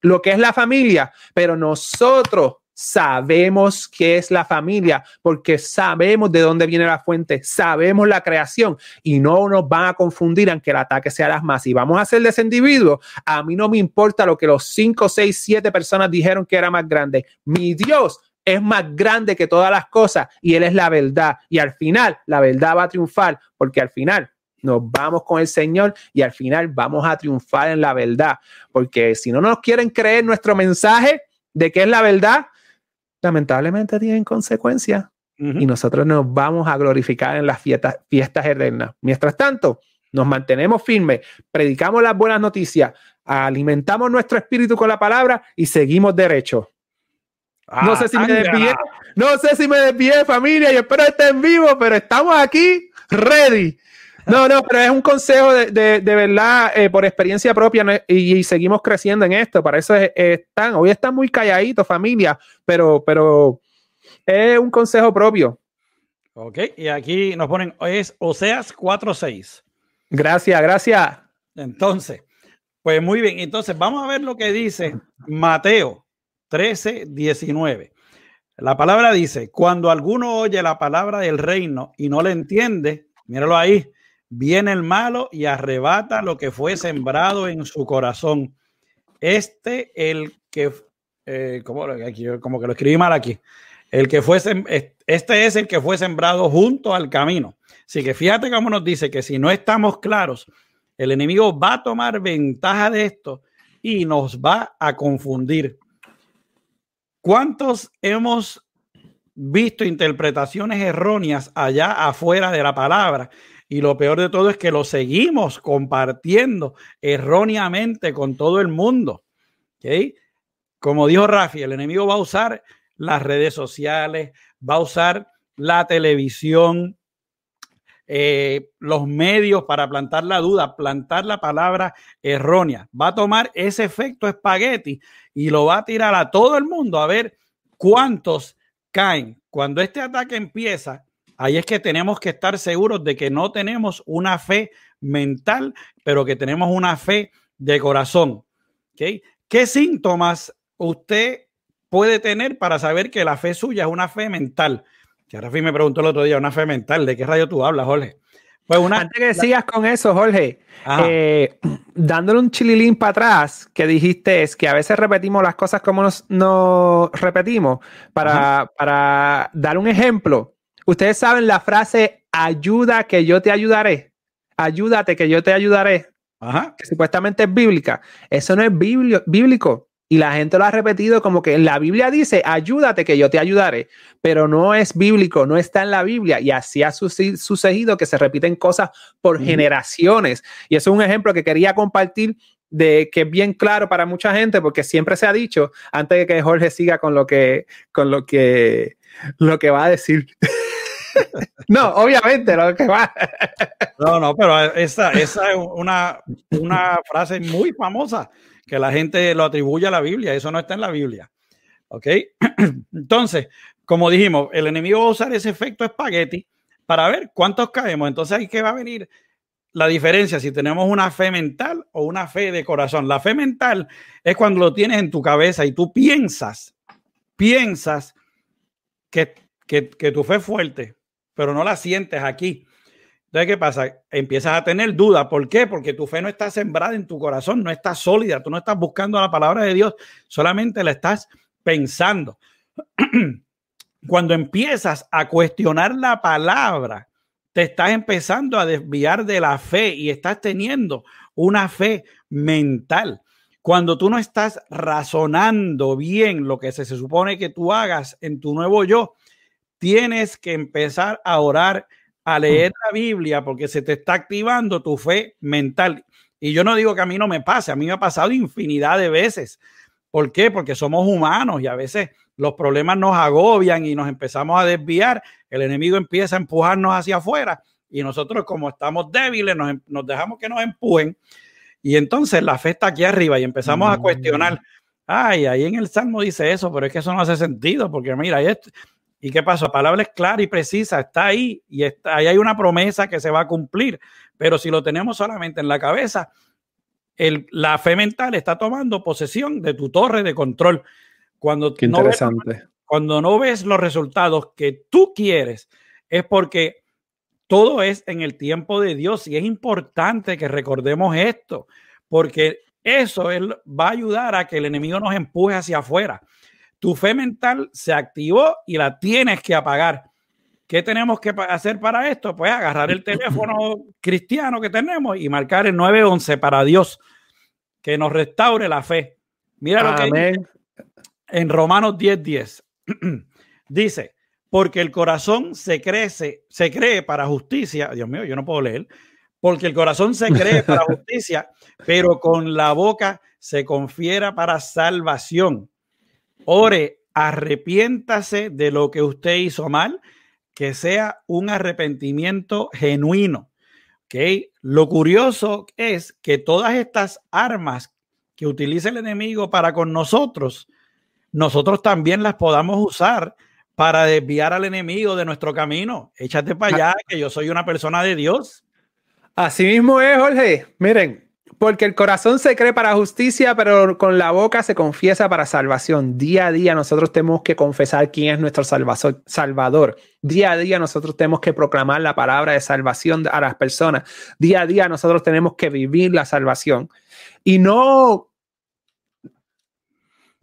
lo que es la familia, pero nosotros Sabemos qué es la familia porque sabemos de dónde viene la fuente, sabemos la creación y no nos van a confundir aunque el ataque sea las más. Y vamos a hacer de ese individuo, a mí no me importa lo que los 5, 6, 7 personas dijeron que era más grande. Mi Dios es más grande que todas las cosas y Él es la verdad. Y al final, la verdad va a triunfar porque al final nos vamos con el Señor y al final vamos a triunfar en la verdad. Porque si no nos quieren creer nuestro mensaje de qué es la verdad, lamentablemente tienen consecuencias y nosotros nos vamos a glorificar en las fiestas, fiestas eternas. Mientras tanto, nos mantenemos firmes, predicamos las buenas noticias, alimentamos nuestro espíritu con la palabra y seguimos derecho. no ah, sé si me desvié, no sé si me desvié, familia, y espero estar en vivo, pero estamos aquí ready. No, no, pero es un consejo de, de, de verdad, eh, por experiencia propia, y, seguimos creciendo en esto. Para eso están, hoy están muy calladitos, familia, pero, pero es un consejo propio. Ok, y aquí nos ponen, es Oseas 4.6. Gracias, gracias. Entonces, Pues muy bien, entonces vamos a ver lo que dice Mateo 13, 19. La palabra dice, cuando alguno oye la palabra del reino y no le entiende, míralo ahí, viene el malo y arrebata lo que fue sembrado en su corazón. Este, el que, eh, como, como que lo escribí mal aquí, el que fue, este es el que fue sembrado junto al camino. Así que fíjate cómo nos dice que si no estamos claros, el enemigo va a tomar ventaja de esto y nos va a confundir. ¿Cuántos hemos visto interpretaciones erróneas allá afuera de la palabra? Y lo peor de todo es que lo seguimos compartiendo erróneamente con todo el mundo. Como dijo Rafi, el enemigo va a usar las redes sociales, va a usar la televisión, eh, los medios para plantar la duda, plantar la palabra errónea. Va a tomar ese efecto espagueti y lo va a tirar a todo el mundo a ver cuántos caen. Cuando este ataque empieza, ahí es que tenemos que estar seguros de que no tenemos una fe mental, pero que tenemos una fe de corazón. ¿Qué síntomas usted puede tener para saber que la fe suya es una fe mental? Que Rafi me preguntó el otro día, una fe mental, ¿de qué rayo tú hablas, Jorge? Pues una, Antes que sigas con eso, Jorge, eh, dándole un chililín para atrás, que dijiste es que a veces repetimos las cosas como nos, repetimos. Para, para, dar un ejemplo, ustedes saben la frase ayuda que yo te ayudaré. Ayúdate que yo te ayudaré. Ajá. Que supuestamente es bíblica. Eso no es bíblico. Y la gente lo ha repetido como que en la Biblia dice, ayúdate que yo te ayudaré, pero no es bíblico, no está en la Biblia. Y así ha sucedido que se repiten cosas por generaciones. Y eso es un ejemplo que quería compartir de que es bien claro para mucha gente, porque siempre se ha dicho, antes de que Jorge siga con lo que, con lo que, lo que va a decir. no, obviamente, lo que va. no, no, pero esa, esa es una, una frase muy famosa que la gente lo atribuye a la Biblia. Eso no está en la Biblia. ¿Ok? Entonces, como dijimos, el enemigo va a usar ese efecto espagueti para ver cuántos caemos. Entonces, ahí que va a venir la diferencia si tenemos una fe mental o una fe de corazón. La fe mental es cuando lo tienes en tu cabeza y tú piensas, piensas que, que, que tu fe es fuerte, pero no la sientes aquí. Entonces, ¿qué pasa? Empiezas a tener dudas. ¿Por qué? Porque tu fe no está sembrada en tu corazón, no está sólida. Tú no estás buscando la palabra de Dios, solamente la estás pensando. Cuando empiezas a cuestionar la palabra, te estás empezando a desviar de la fe y estás teniendo una fe mental. Cuando tú no estás razonando bien lo que se, se supone que tú hagas en tu nuevo yo, tienes que empezar a orar a leer la Biblia porque se te está activando tu fe mental. Y yo no digo que a mí no me pase, a mí me ha pasado infinidad de veces. ¿Por qué? Porque somos humanos y a veces los problemas nos agobian y nos empezamos a desviar. El enemigo empieza a empujarnos hacia afuera y nosotros como estamos débiles nos, em, dejamos que nos empujen. Y entonces la fe está aquí arriba y empezamos a cuestionar. Ay, ahí en el Salmo dice eso, pero es que eso no hace sentido porque mira, esto, ¿Y qué pasó? La palabra es clara y precisa, está ahí y está, ahí hay una promesa que se va a cumplir. Pero si lo tenemos solamente en la cabeza, el, la fe mental está tomando posesión de tu torre de control. Cuando qué interesante. No ves, cuando no ves los resultados que tú quieres, es porque todo es en el tiempo de Dios y es importante que recordemos esto, porque eso va a ayudar a que el enemigo nos empuje hacia afuera. Tu fe mental se activó y la tienes que apagar. ¿Qué tenemos que hacer para esto? Pues agarrar el teléfono cristiano que tenemos y marcar el 911 para Dios, que nos restaure la fe. Mira lo que dice en Romanos 10:10. 10. dice, porque el corazón se crece, se cree para justicia. Dios mío, yo no puedo leer. Porque el corazón se cree para justicia, pero con la boca se confiera para salvación. Ore, arrepiéntase de lo que usted hizo mal, que sea un arrepentimiento genuino. ¿okay? Lo curioso es que todas estas armas que utiliza el enemigo para con nosotros, nosotros también las podamos usar para desviar al enemigo de nuestro camino. Échate para allá, que yo soy una persona de Dios. Así mismo es, Jorge. Miren, Porque el corazón se cree para justicia, pero con la boca se confiesa para salvación. Día a día nosotros tenemos que confesar quién es nuestro salvador. Día a día nosotros tenemos que proclamar la palabra de salvación a las personas. Día a día nosotros tenemos que vivir la salvación. Y no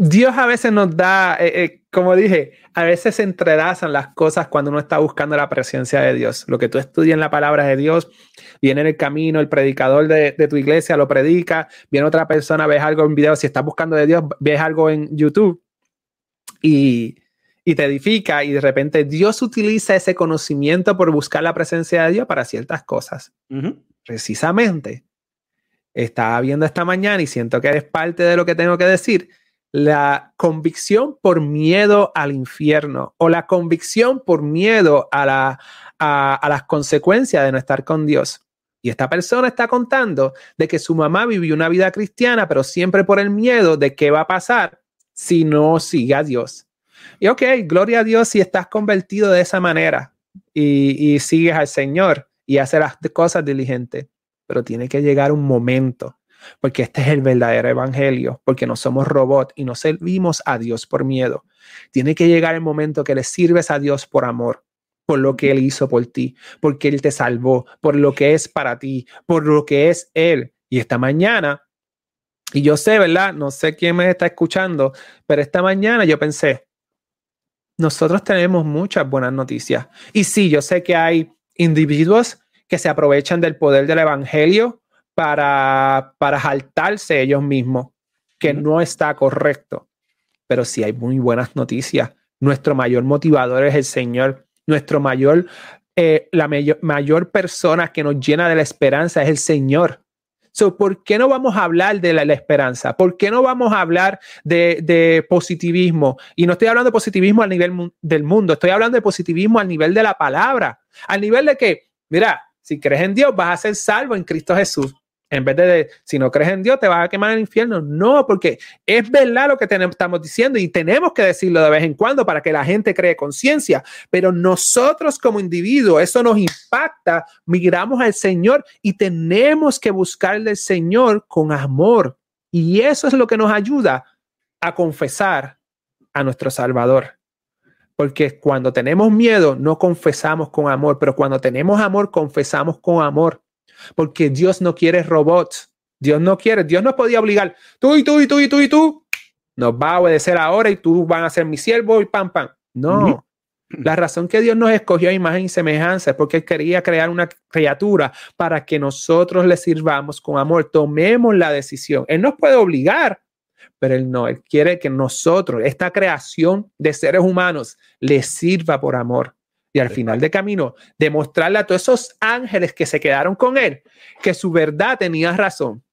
Dios a veces nos da, eh, eh, como dije, a veces se entrelazan las cosas cuando uno está buscando la presencia de Dios. Lo que tú estudias en la palabra de Dios, viene en el camino, el predicador de, tu iglesia lo predica, viene otra persona, ves algo en video, si estás buscando de Dios, ves algo en YouTube y, te edifica y de repente Dios utiliza ese conocimiento por buscar la presencia de Dios para ciertas cosas. Precisamente, estaba viendo esta mañana y siento que eres parte de lo que tengo que decir la convicción por miedo al infierno o la convicción por miedo a, la, a, las consecuencias de no estar con Dios. Y esta persona está contando de que su mamá vivió una vida cristiana, pero siempre por el miedo de qué va a pasar si no sigue a Dios. Y ok, gloria a Dios si estás convertido de esa manera y, y sigues al Señor y haces las cosas diligentes, pero tiene que llegar un momento porque este es el verdadero evangelio, porque no somos robots y no servimos a Dios por miedo. Tiene que llegar el momento que le sirves a Dios por amor, por lo que Él hizo por ti, porque Él te salvó, por lo que es para ti, por lo que es Él. Y esta mañana, y yo sé, ¿verdad? No sé quién me está escuchando, pero esta mañana yo pensé, nosotros tenemos muchas buenas noticias. Y sí, yo sé que hay individuos que se aprovechan del poder del Evangelio para, para jaltarse ellos mismos, que no está correcto. Pero sí hay muy buenas noticias. Nuestro mayor motivador es el Señor. Nuestro mayor, eh, la mayor, persona que nos llena de la esperanza es el Señor. So, ¿Por qué no vamos a hablar de la, esperanza? ¿Por qué no vamos a hablar de, de, positivismo? Y no estoy hablando de positivismo al nivel del mundo, estoy hablando de positivismo al nivel de la palabra, al nivel de que, mira, si crees en Dios, vas a ser salvo en Cristo Jesús en vez de, si no crees en Dios, te vas a quemar en el infierno. No, porque es verdad lo que estamos diciendo y tenemos que decirlo de vez en cuando para que la gente cree conciencia. Pero nosotros como individuos, eso nos impacta, miramos al Señor y tenemos que buscarle al Señor con amor. Y eso es lo que nos ayuda a confesar a nuestro Salvador. Porque cuando tenemos miedo, no confesamos con amor, pero cuando tenemos amor, confesamos con amor porque Dios no quiere robots. Dios no quiere, Dios no podía obligar, tú y tú y tú y tú y tú, nos va a obedecer ahora y tú van a ser mi siervo y pam, pam. No. La razón que Dios nos escogió a imagen y semejanza es porque Él quería crear una criatura para que nosotros le sirvamos con amor. Tomemos la decisión. Él nos puede obligar, pero Él no. Él quiere que nosotros, esta creación de seres humanos, le sirva por amor y al final de camino demostrarle a todos esos ángeles que se quedaron con él que su verdad tenía razón.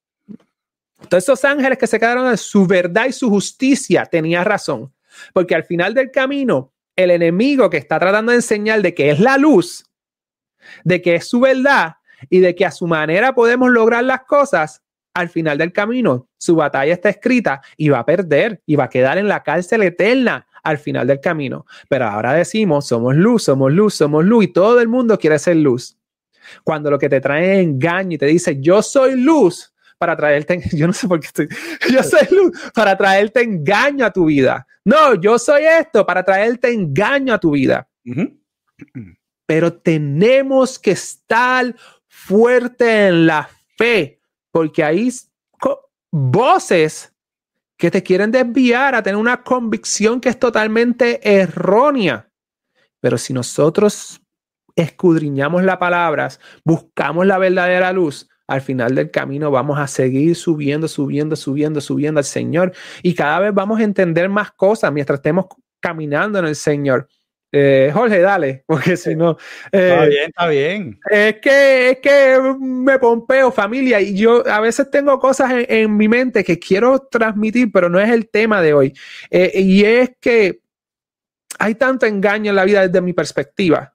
Todos esos ángeles que se quedaron su verdad y su justicia tenía razón. Porque al final del camino, el enemigo que está tratando de enseñar de que es la luz, de que es su verdad y de que a su manera podemos lograr las cosas, al final del camino, su batalla está escrita y va a perder y va a quedar en la cárcel eterna al final del camino. Pero ahora decimos, somos luz, somos luz, somos luz y todo el mundo quiere ser luz. Cuando lo que te trae es engaño y te dice, yo soy luz para traerte, yo no sé por qué estoy, yo soy luz para traerte engaño a tu vida. No, yo soy esto para traerte engaño a tu vida. Pero tenemos que estar fuerte en la fe, porque hay voces que te quieren desviar a tener una convicción que es totalmente errónea. Pero si nosotros escudriñamos las palabras, buscamos la verdadera luz, al final del camino vamos a seguir subiendo, subiendo, subiendo, subiendo al Señor y cada vez vamos a entender más cosas mientras estemos caminando en el Señor. Eh, Jorge, dale, porque si no. está eh, bien, está bien. Es que, es que me pompeo, familia, y yo a veces tengo cosas en, mi mente que quiero transmitir, pero no es el tema de hoy. Eh, y es que hay tanto engaño en la vida desde mi perspectiva.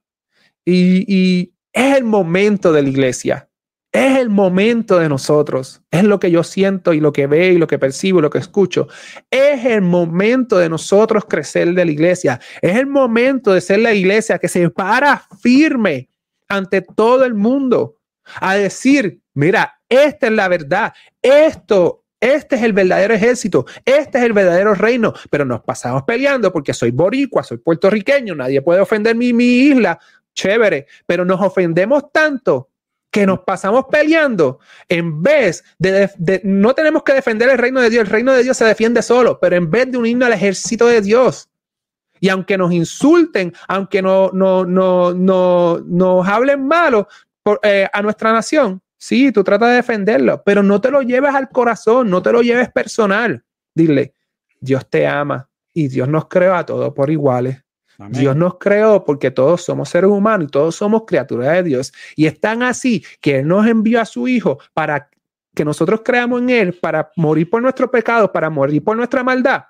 Y, y es el momento de la iglesia es el momento de nosotros. Es lo que yo siento y lo que veo y lo que percibo y lo que escucho. Es el momento de nosotros crecer de la iglesia. Es el momento de ser la iglesia que se para firme ante todo el mundo. a decir, mira, esta es la verdad, esto este es el verdadero ejército, este es el verdadero reino, pero nos pasamos peleando porque soy boricua, soy puertorriqueño, nadie puede ofender mi, mi isla, chévere, pero nos ofendemos tanto que nos pasamos peleando en vez de, no tenemos que defender el reino de Dios, el reino de Dios se defiende solo, pero en vez de unirnos al ejército de Dios. Y aunque nos insulten, aunque no, no, no, no nos hablen malo eh, a nuestra nación, Sí, tú tratas de defenderlo, pero no te lo lleves al corazón, no te lo lleves personal. Dile, Dios te ama y Dios nos creó a todos por iguales. Dios nos creó porque todos somos seres humanos y todos somos criaturas de Dios. Y es tan así que Él nos envió a su Hijo para que nosotros creamos en Él, para morir por nuestros pecados, para morir por nuestra maldad,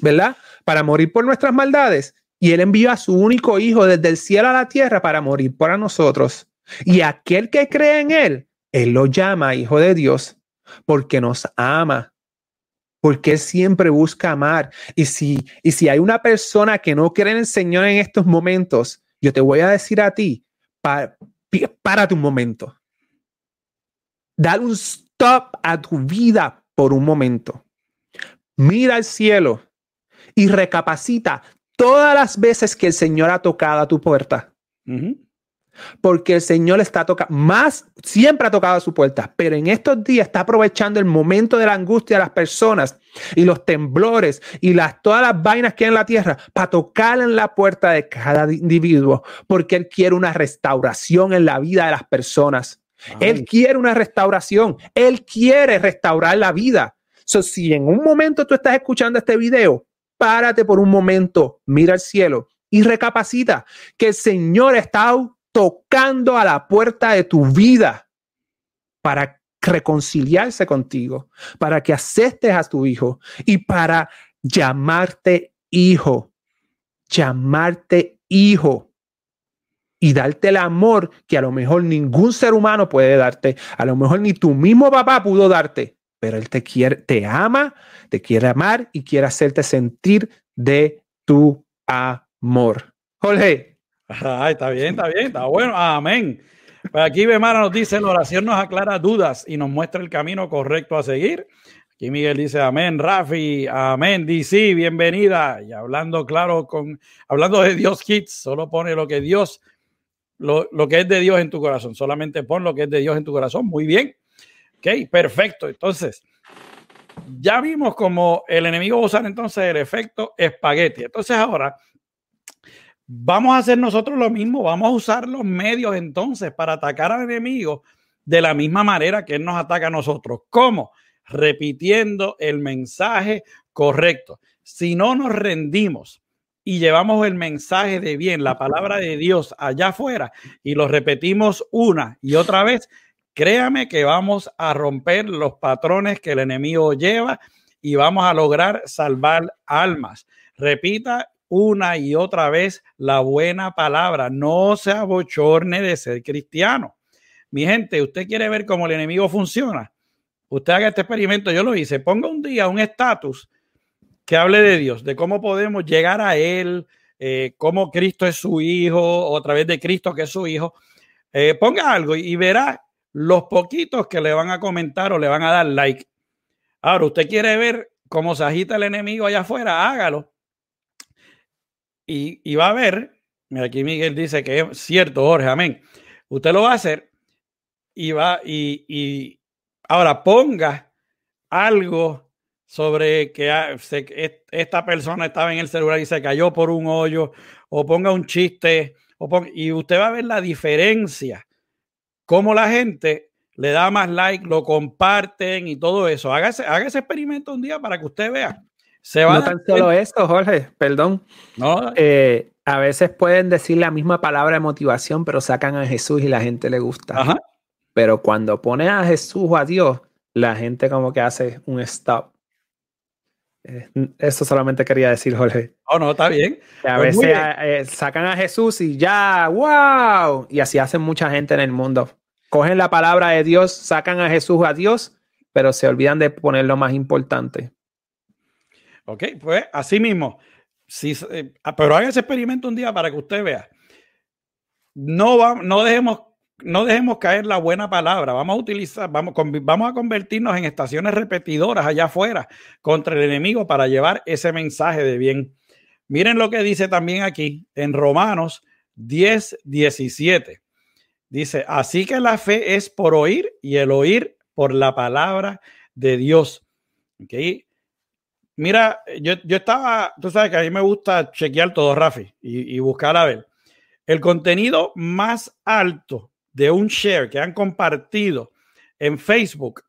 ¿verdad? Para morir por nuestras maldades. Y Él envió a su único Hijo desde el cielo a la tierra para morir por nosotros. Y aquel que cree en Él, Él lo llama Hijo de Dios porque nos ama, porque Él siempre busca amar. Y si, y si hay una persona que no cree en el Señor en estos momentos, yo te voy a decir a ti, para, párate un momento. Dale un stop a tu vida por un momento. Mira al cielo y recapacita todas las veces que el Señor ha tocado a tu puerta porque el Señor está tocando, más siempre ha tocado a su puerta, pero en estos días está aprovechando el momento de la angustia de las personas y los temblores y las, todas las vainas que hay en la tierra para tocar en la puerta de cada individuo, porque Él quiere una restauración en la vida de las personas. Él quiere una restauración, Él quiere restaurar la vida. So, si en un momento tú estás escuchando este video, párate por un momento, mira al cielo y recapacita que el Señor está tocando a la puerta de tu vida para reconciliarse contigo, para que aceptes a tu hijo y para llamarte hijo, llamarte hijo y darte el amor que a lo mejor ningún ser humano puede darte, a lo mejor ni tu mismo papá pudo darte, pero él te quiere, te ama, te quiere amar y quiere hacerte sentir de tu amor. Jorge, Ay, está bien, está bien, está bueno. Amén. Pues aquí Bemara nos dice, la oración nos aclara dudas y nos muestra el camino correcto a seguir. Aquí Miguel dice, amén, Rafi, amén, DC, bienvenida. Y hablando claro, con, hablando de Dios Kids, solo pone lo que Dios, lo, lo que es de Dios en tu corazón. Solamente pon lo que es de Dios en tu corazón. Muy bien. Ok, perfecto. Entonces, ya vimos cómo el enemigo va entonces el efecto espagueti. Entonces ahora Vamos a hacer nosotros lo mismo, vamos a usar los medios entonces para atacar al enemigo de la misma manera que él nos ataca a nosotros. ¿Cómo? Repitiendo el mensaje correcto. Si no nos rendimos y llevamos el mensaje de bien, la palabra de Dios allá afuera y lo repetimos una y otra vez, créame que vamos a romper los patrones que el enemigo lleva y vamos a lograr salvar almas. Repita una y otra vez la buena palabra. No se abochorne de ser cristiano. Mi gente, usted quiere ver cómo el enemigo funciona. Usted haga este experimento, yo lo hice. Ponga un día un estatus que hable de Dios, de cómo podemos llegar a Él, eh, cómo Cristo es su hijo, o a través de Cristo que es su hijo. Eh, ponga algo y verá los poquitos que le van a comentar o le van a dar like. Ahora, usted quiere ver cómo se agita el enemigo allá afuera, hágalo y, va a ver, mira aquí Miguel dice que es cierto, Jorge, amén. Usted lo va a hacer y va y, ahora ponga algo sobre que esta persona estaba en el celular y se cayó por un hoyo, o ponga un chiste, o y usted va a ver la diferencia, cómo la gente le da más like, lo comparten y todo eso. Hágase, haga ese experimento un día para que usted vea no tan solo eso, Jorge, perdón. No. Eh, a veces pueden decir la misma palabra de motivación, pero sacan a Jesús y la gente le gusta. Pero cuando pone a Jesús o a Dios, la gente como que hace un stop. Eh, eso solamente quería decir, Jorge. Oh, no, está bien. a pues veces eh, sacan a Jesús y ya, wow. Y así hacen mucha gente en el mundo. Cogen la palabra de Dios, sacan a Jesús a Dios, pero se olvidan de poner lo más importante. Ok, pues así mismo. Si, eh, ah, pero haga ese experimento un día para que usted vea. No, va, no dejemos no dejemos caer la buena palabra. Vamos a utilizar, vamos, vamos a convertirnos en estaciones repetidoras allá afuera contra el enemigo para llevar ese mensaje de bien. Miren lo que dice también aquí en Romanos 10, 17. Dice, así que la fe es por oír y el oír por la palabra de Dios. ¿Okay? Mira, yo, estaba, tú sabes que a mí me gusta chequear todo, Rafi, y, y buscar a ver. El contenido más alto de un share que han compartido en Facebook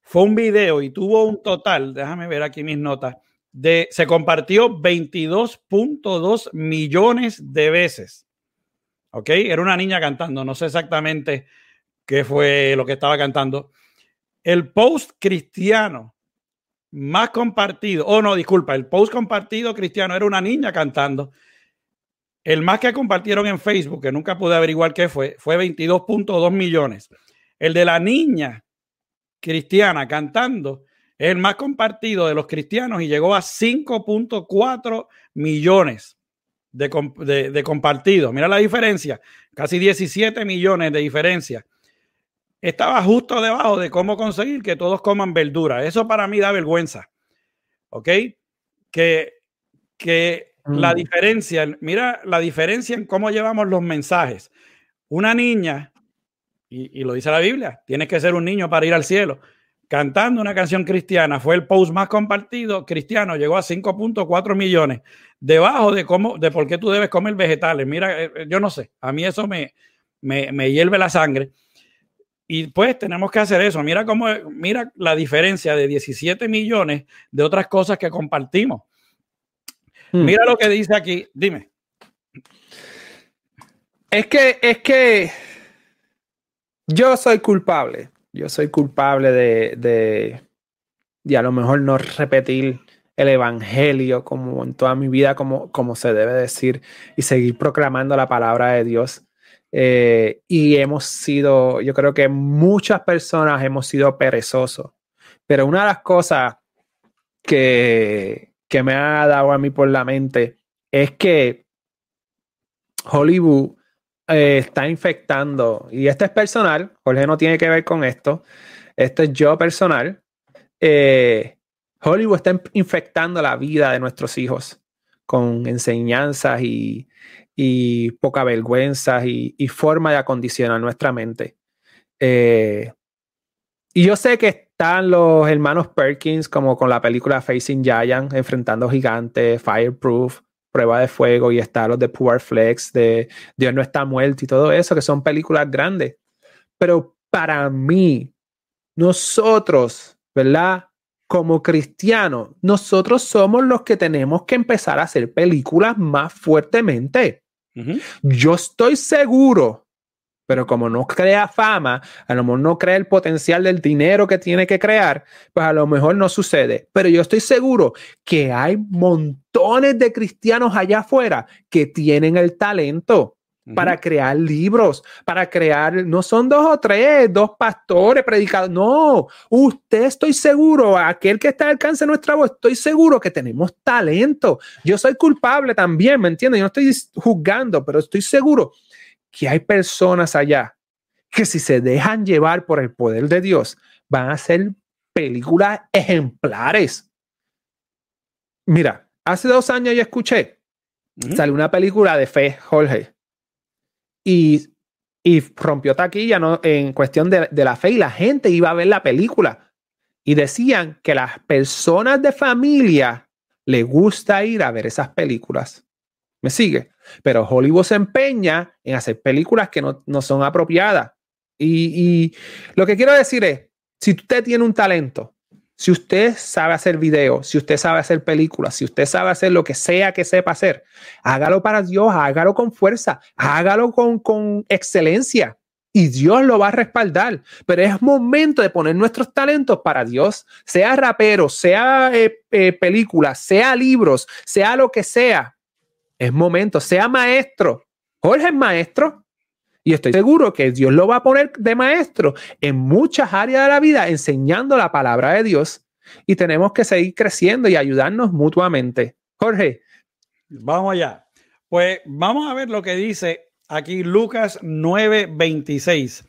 fue un video y tuvo un total, déjame ver aquí mis notas, de, se compartió 22.2 millones de veces. ¿Ok? Era una niña cantando, no sé exactamente qué fue lo que estaba cantando. El post cristiano más compartido, oh no, disculpa, el post compartido cristiano era una niña cantando. El más que compartieron en Facebook, que nunca pude averiguar qué fue, fue 22.2 millones. El de la niña cristiana cantando es el más compartido de los cristianos y llegó a 5.4 millones de, de, compartidos. Mira la diferencia, casi 17 millones de diferencia. Estaba justo debajo de cómo conseguir que todos coman verdura. Eso para mí da vergüenza. ¿Ok? Que, que la mm. diferencia, mira la diferencia en cómo llevamos los mensajes. Una niña, y, y lo dice la Biblia, tienes que ser un niño para ir al cielo cantando una canción cristiana, fue el post más compartido cristiano, llegó a 5.4 millones, debajo de cómo, de por qué tú debes comer vegetales. Mira, eh, eh, yo no sé, a mí eso me, me, me hierve la sangre. Y pues tenemos que hacer eso. Mira cómo, mira la diferencia de 17 millones de otras cosas que compartimos. Hmm. Mira lo que dice aquí, dime. Es que, es que yo soy culpable yo soy culpable de, de, a lo mejor no repetir el evangelio como en toda mi vida, como, como se debe decir, y seguir proclamando la palabra de Dios. Eh, y hemos sido, yo creo que muchas personas hemos sido perezosos. Pero una de las cosas que, que me ha dado a mí por la mente es que Hollywood eh, está infectando, y esto es personal, Jorge no tiene que ver con esto, esto es yo personal, eh, Hollywood está infectando la vida de nuestros hijos con enseñanzas y, y poca vergüenza y, forma de acondicionar nuestra mente. Eh, y yo sé que están los hermanos Perkins, como con la película Facing Giant, enfrentando gigantes, Fireproof, Prueba de Fuego y está los de Poor Flex, de Dios no está muerto y todo eso, que son películas grandes. Pero para mí, nosotros, ¿verdad? Como cristianos, nosotros somos los que tenemos que empezar a hacer películas más fuertemente. Yo estoy seguro pero como no crea fama, a lo mejor no crea el potencial del dinero que tiene que crear, pues a lo mejor no sucede. Pero yo estoy seguro que hay montones de cristianos allá afuera que tienen el talento para crear libros, para crear, no son dos o tres, dos pastores, predicadores, no, usted estoy seguro, aquel que está al alcance de nuestra voz, estoy seguro que tenemos talento. Yo soy culpable también, ¿me entiendes? Yo no estoy juzgando, pero estoy seguro que hay personas allá que si se dejan llevar por el poder de Dios, van a ser películas ejemplares. Mira, hace dos años yo escuché, salió una película de fe, Jorge, y, y rompió taquilla ¿no? en cuestión de, de la fe y la gente iba a ver la película. Y decían que las personas de familia le gusta ir a ver esas películas. ¿Me sigue? Pero Hollywood se empeña en hacer películas que no, son apropiadas. Y, lo que quiero decir es, si usted tiene un talento, si usted sabe hacer videos, si usted sabe hacer películas, si usted sabe hacer lo que sea que sepa hacer, hágalo para Dios, hágalo con fuerza, hágalo con, con excelencia y Dios lo va a respaldar. Pero es momento de poner nuestros talentos para Dios, sea rapero, sea eh, eh, película, sea libros, sea lo que sea. Es momento, sea maestro. Jorge es maestro. Y estoy seguro que Dios lo va a poner de maestro en muchas áreas de la vida, enseñando la palabra de Dios. Y tenemos que seguir creciendo y ayudarnos mutuamente. Jorge. Vamos allá. Pues vamos a ver lo que dice aquí Lucas 9:26.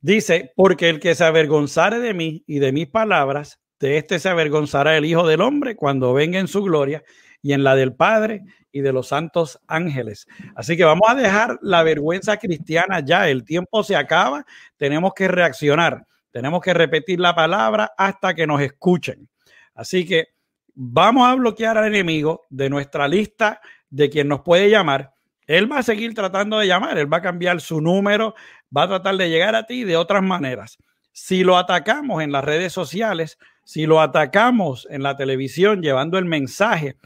Dice, porque el que se avergonzare de mí y de mis palabras, de este se avergonzará el Hijo del Hombre cuando venga en su gloria y en la del Padre y de los santos ángeles. Así que vamos a dejar la vergüenza cristiana ya. El tiempo se acaba. Tenemos que reaccionar. Tenemos que repetir la palabra hasta que nos escuchen. Así que vamos a bloquear al enemigo de nuestra lista de quien nos puede llamar. Él va a seguir tratando de llamar. Él va a cambiar su número. Va a tratar de llegar a ti de otras maneras. Si lo atacamos en las redes sociales, si lo atacamos en la televisión llevando el mensaje,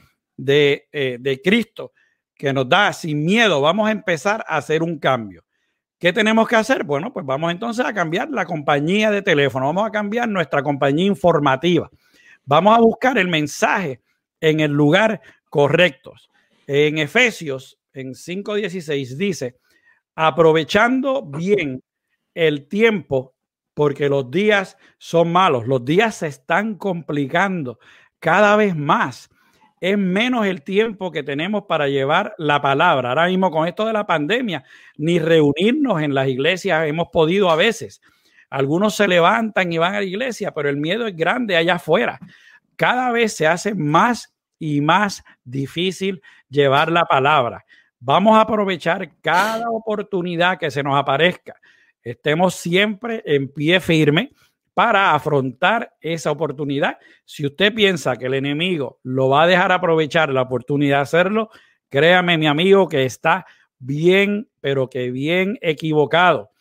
eh, de, Cristo que nos da sin miedo, vamos a empezar a hacer un cambio. ¿Qué tenemos que hacer? Bueno, pues vamos entonces a cambiar la compañía de teléfono, vamos a cambiar nuestra compañía informativa, vamos a buscar el mensaje en el lugar correcto. En Efesios, en 5.16, dice, aprovechando bien el tiempo, porque los días son malos, los días se están complicando cada vez más es menos el tiempo que tenemos para llevar la palabra. Ahora mismo con esto de la pandemia, ni reunirnos en las iglesias hemos podido a veces. Algunos se levantan y van a la iglesia, pero el miedo es grande allá afuera. Cada vez se hace más y más difícil llevar la palabra. Vamos a aprovechar cada oportunidad que se nos aparezca. Estemos siempre en pie firme para afrontar esa oportunidad. Si usted piensa que el enemigo lo va a dejar aprovechar la oportunidad de hacerlo, créame mi amigo que está bien, pero que bien equivocado.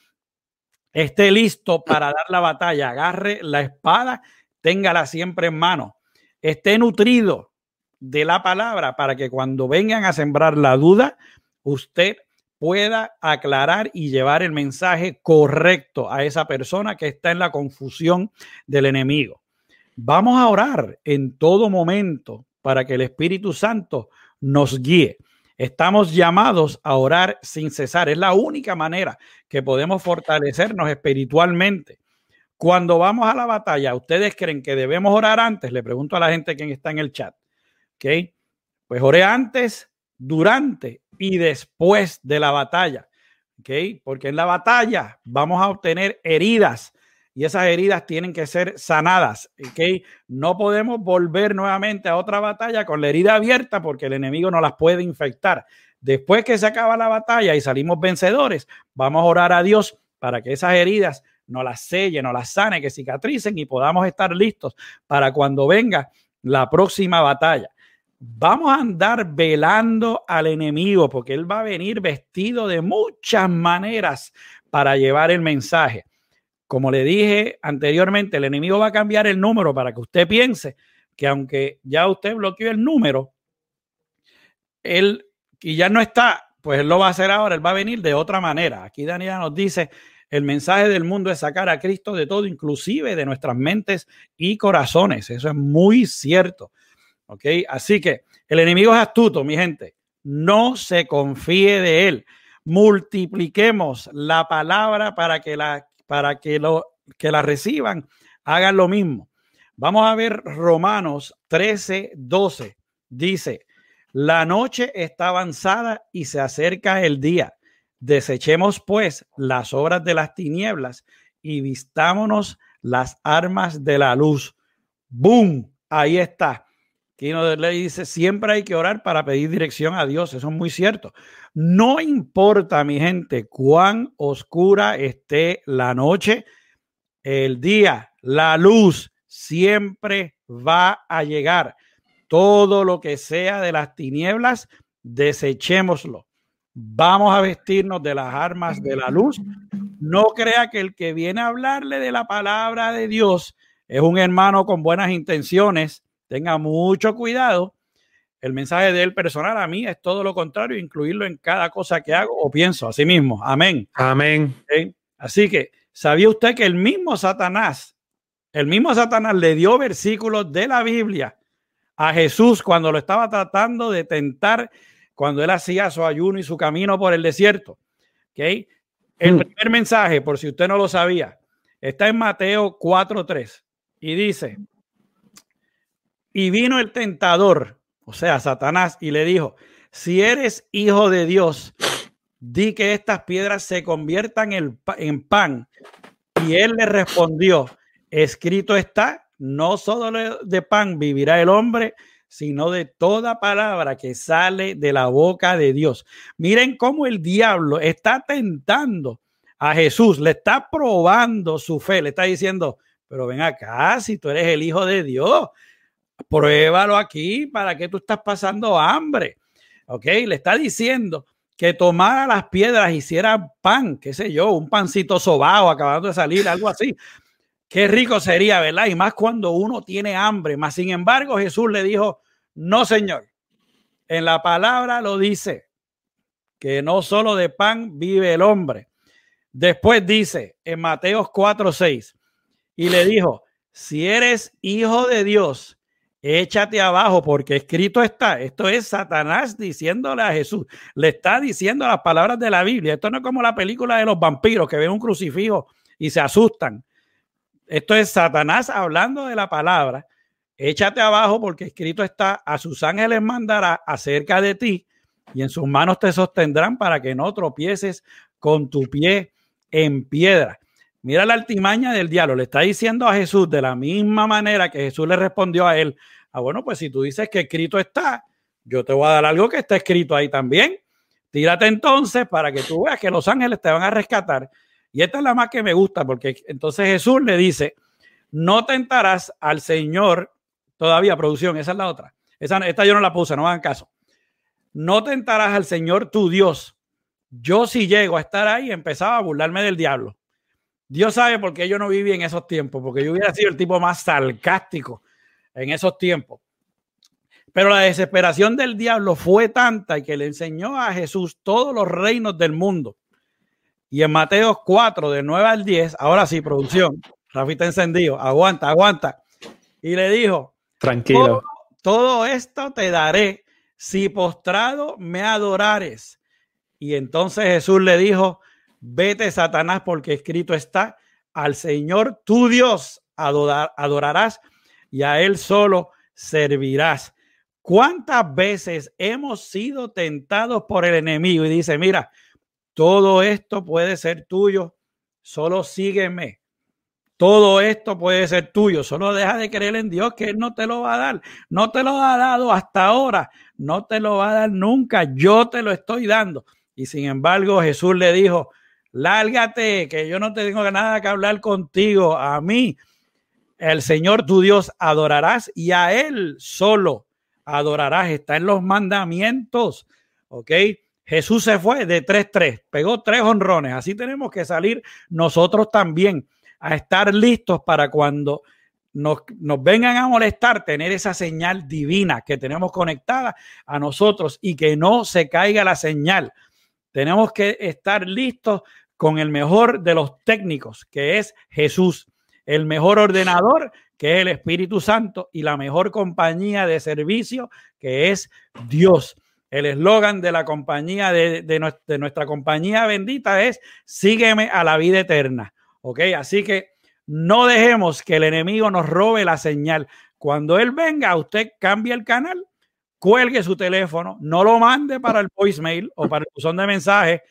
Esté listo para dar la batalla, agarre la espada, téngala siempre en mano. Esté nutrido de la palabra para que cuando vengan a sembrar la duda, usted pueda aclarar y llevar el mensaje correcto a esa persona que está en la confusión del enemigo. Vamos a orar en todo momento para que el Espíritu Santo nos guíe. Estamos llamados a orar sin cesar. Es la única manera que podemos fortalecernos espiritualmente. Cuando vamos a la batalla, ¿ustedes creen que debemos orar antes? Le pregunto a la gente que está en el chat. ¿Ok? Pues oré antes, durante y después de la batalla. ¿Ok? Porque en la batalla vamos a obtener heridas y esas heridas tienen que ser sanadas. ¿Ok? No podemos volver nuevamente a otra batalla con la herida abierta porque el enemigo no las puede infectar. Después que se acaba la batalla y salimos vencedores, vamos a orar a Dios para que esas heridas no las selle, no las sane, que cicatricen y podamos estar listos para cuando venga la próxima batalla vamos a andar velando al enemigo porque él va a venir vestido de muchas maneras para llevar el mensaje. Como le dije anteriormente, el enemigo va a cambiar el número para que usted piense que aunque ya usted bloqueó el número, él y ya no está, pues él lo va a hacer ahora, él va a venir de otra manera. Aquí Daniela nos dice, el mensaje del mundo es sacar a Cristo de todo, inclusive de nuestras mentes y corazones. Eso es muy cierto. ¿Ok? Así que el enemigo es astuto, mi gente. No se confíe de él. Multipliquemos la palabra para que la, para que lo, que la reciban. Hagan lo mismo. Vamos a ver Romanos 13, 12. Dice, la noche está avanzada y se acerca el día. Desechemos pues las obras de las tinieblas y vistámonos las armas de la luz. ¡Boom! Ahí está. Kino le dice, siempre hay que orar para pedir dirección a Dios. Eso es muy cierto. No importa, mi gente, cuán oscura esté la noche, el día, la luz siempre va a llegar. Todo lo que sea de las tinieblas, desechémoslo. Vamos a vestirnos de las armas de la luz. No crea que el que viene a hablarle de la palabra de Dios es un hermano con buenas intenciones tenga mucho cuidado. El mensaje de él personal a mí es todo lo contrario, incluirlo en cada cosa que hago o pienso. Así mismo. Amén. Amén. Así que, ¿sabía usted que el mismo Satanás, el mismo Satanás le dio versículos de la Biblia a Jesús cuando lo estaba tratando de tentar, cuando él hacía su ayuno y su camino por el desierto? ¿Okay? El hmm. primer mensaje, por si usted no lo sabía, está en Mateo 4.3 y dice, y vino el tentador, o sea, Satanás, y le dijo, si eres hijo de Dios, di que estas piedras se conviertan en pan. Y él le respondió, escrito está, no solo de pan vivirá el hombre, sino de toda palabra que sale de la boca de Dios. Miren cómo el diablo está tentando a Jesús, le está probando su fe, le está diciendo, pero ven acá, si tú eres el Hijo de Dios, pruébalo aquí, ¿para que tú estás pasando hambre? ¿Ok? Le está diciendo que tomara las piedras, hiciera pan, qué sé yo, un pancito sobao acabando de salir, algo así. Qué rico sería, ¿verdad? Y más cuando uno tiene hambre. Más sin embargo, Jesús le dijo, no, Señor. En la palabra lo dice, que no solo de pan vive el hombre. Después dice en Mateos 4, 6, y le dijo, si eres hijo de Dios, échate abajo porque escrito está. Esto es Satanás diciéndole a Jesús. Le está diciendo las palabras de la Biblia. Esto no es como la película de los vampiros que ven un crucifijo y se asustan. Esto es Satanás hablando de la palabra. Échate abajo porque escrito está, a sus ángeles mandará acerca de ti y en sus manos te sostendrán para que no tropieces con tu pie en piedra. Mira la altimaña del diablo. Le está diciendo a Jesús de la misma manera que Jesús le respondió a él. Ah, bueno, pues si tú dices que escrito está, yo te voy a dar algo que está escrito ahí también. Tírate entonces para que tú veas que los ángeles te van a rescatar y esta es la más que me gusta, porque entonces Jesús le dice, no tentarás al Señor, todavía producción, esa es la otra. Esa, esta yo no la puse, no hagan caso. No tentarás al Señor tu Dios. Yo si llego a estar ahí, empezaba a burlarme del diablo. Dios sabe por qué yo no viví en esos tiempos, porque yo hubiera sido el tipo más sarcástico en esos tiempos. Pero la desesperación del diablo fue tanta que le enseñó a Jesús todos los reinos del mundo y en Mateo 4, de 9 al 10, ahora sí, producción, Rafi está encendido, aguanta, aguanta. Y le dijo, tranquilo. Todo, esto te daré si postrado me adorares. Y entonces Jesús le dijo, vete Satanás porque escrito está, al Señor tu Dios adorarás y a Él solo servirás. ¿Cuántas veces hemos sido tentados por el enemigo? Y dice, mira, todo esto puede ser tuyo, solo sígueme. Todo esto puede ser tuyo, solo deja de creer en Dios que Él no te lo va a dar. No te lo ha dado hasta ahora, no te lo va a dar nunca, yo te lo estoy dando. Y sin embargo Jesús le dijo, lárgate, que yo no tengo nada que hablar contigo, a mí. El Señor tu Dios adorarás y a Él solo adorarás. Está en los mandamientos, ¿ok? Jesús se fue de 3-3, pegó tres honrones. Así tenemos que salir nosotros también a estar listos para cuando nos, nos, vengan a molestar, tener esa señal divina que tenemos conectada a nosotros y que no se caiga la señal. Tenemos que estar listos con el mejor de los técnicos, que es Jesús, el mejor ordenador, que es el Espíritu Santo, y la mejor compañía de servicio, que es Dios. El eslogan de la compañía, de, nuestra, compañía bendita es sígueme a la vida eterna. ¿Ok? Así que no dejemos que el enemigo nos robe la señal. Cuando él venga, usted cambie el canal, cuelgue su teléfono, no lo mande para el voicemail o para el buzón de mensaje,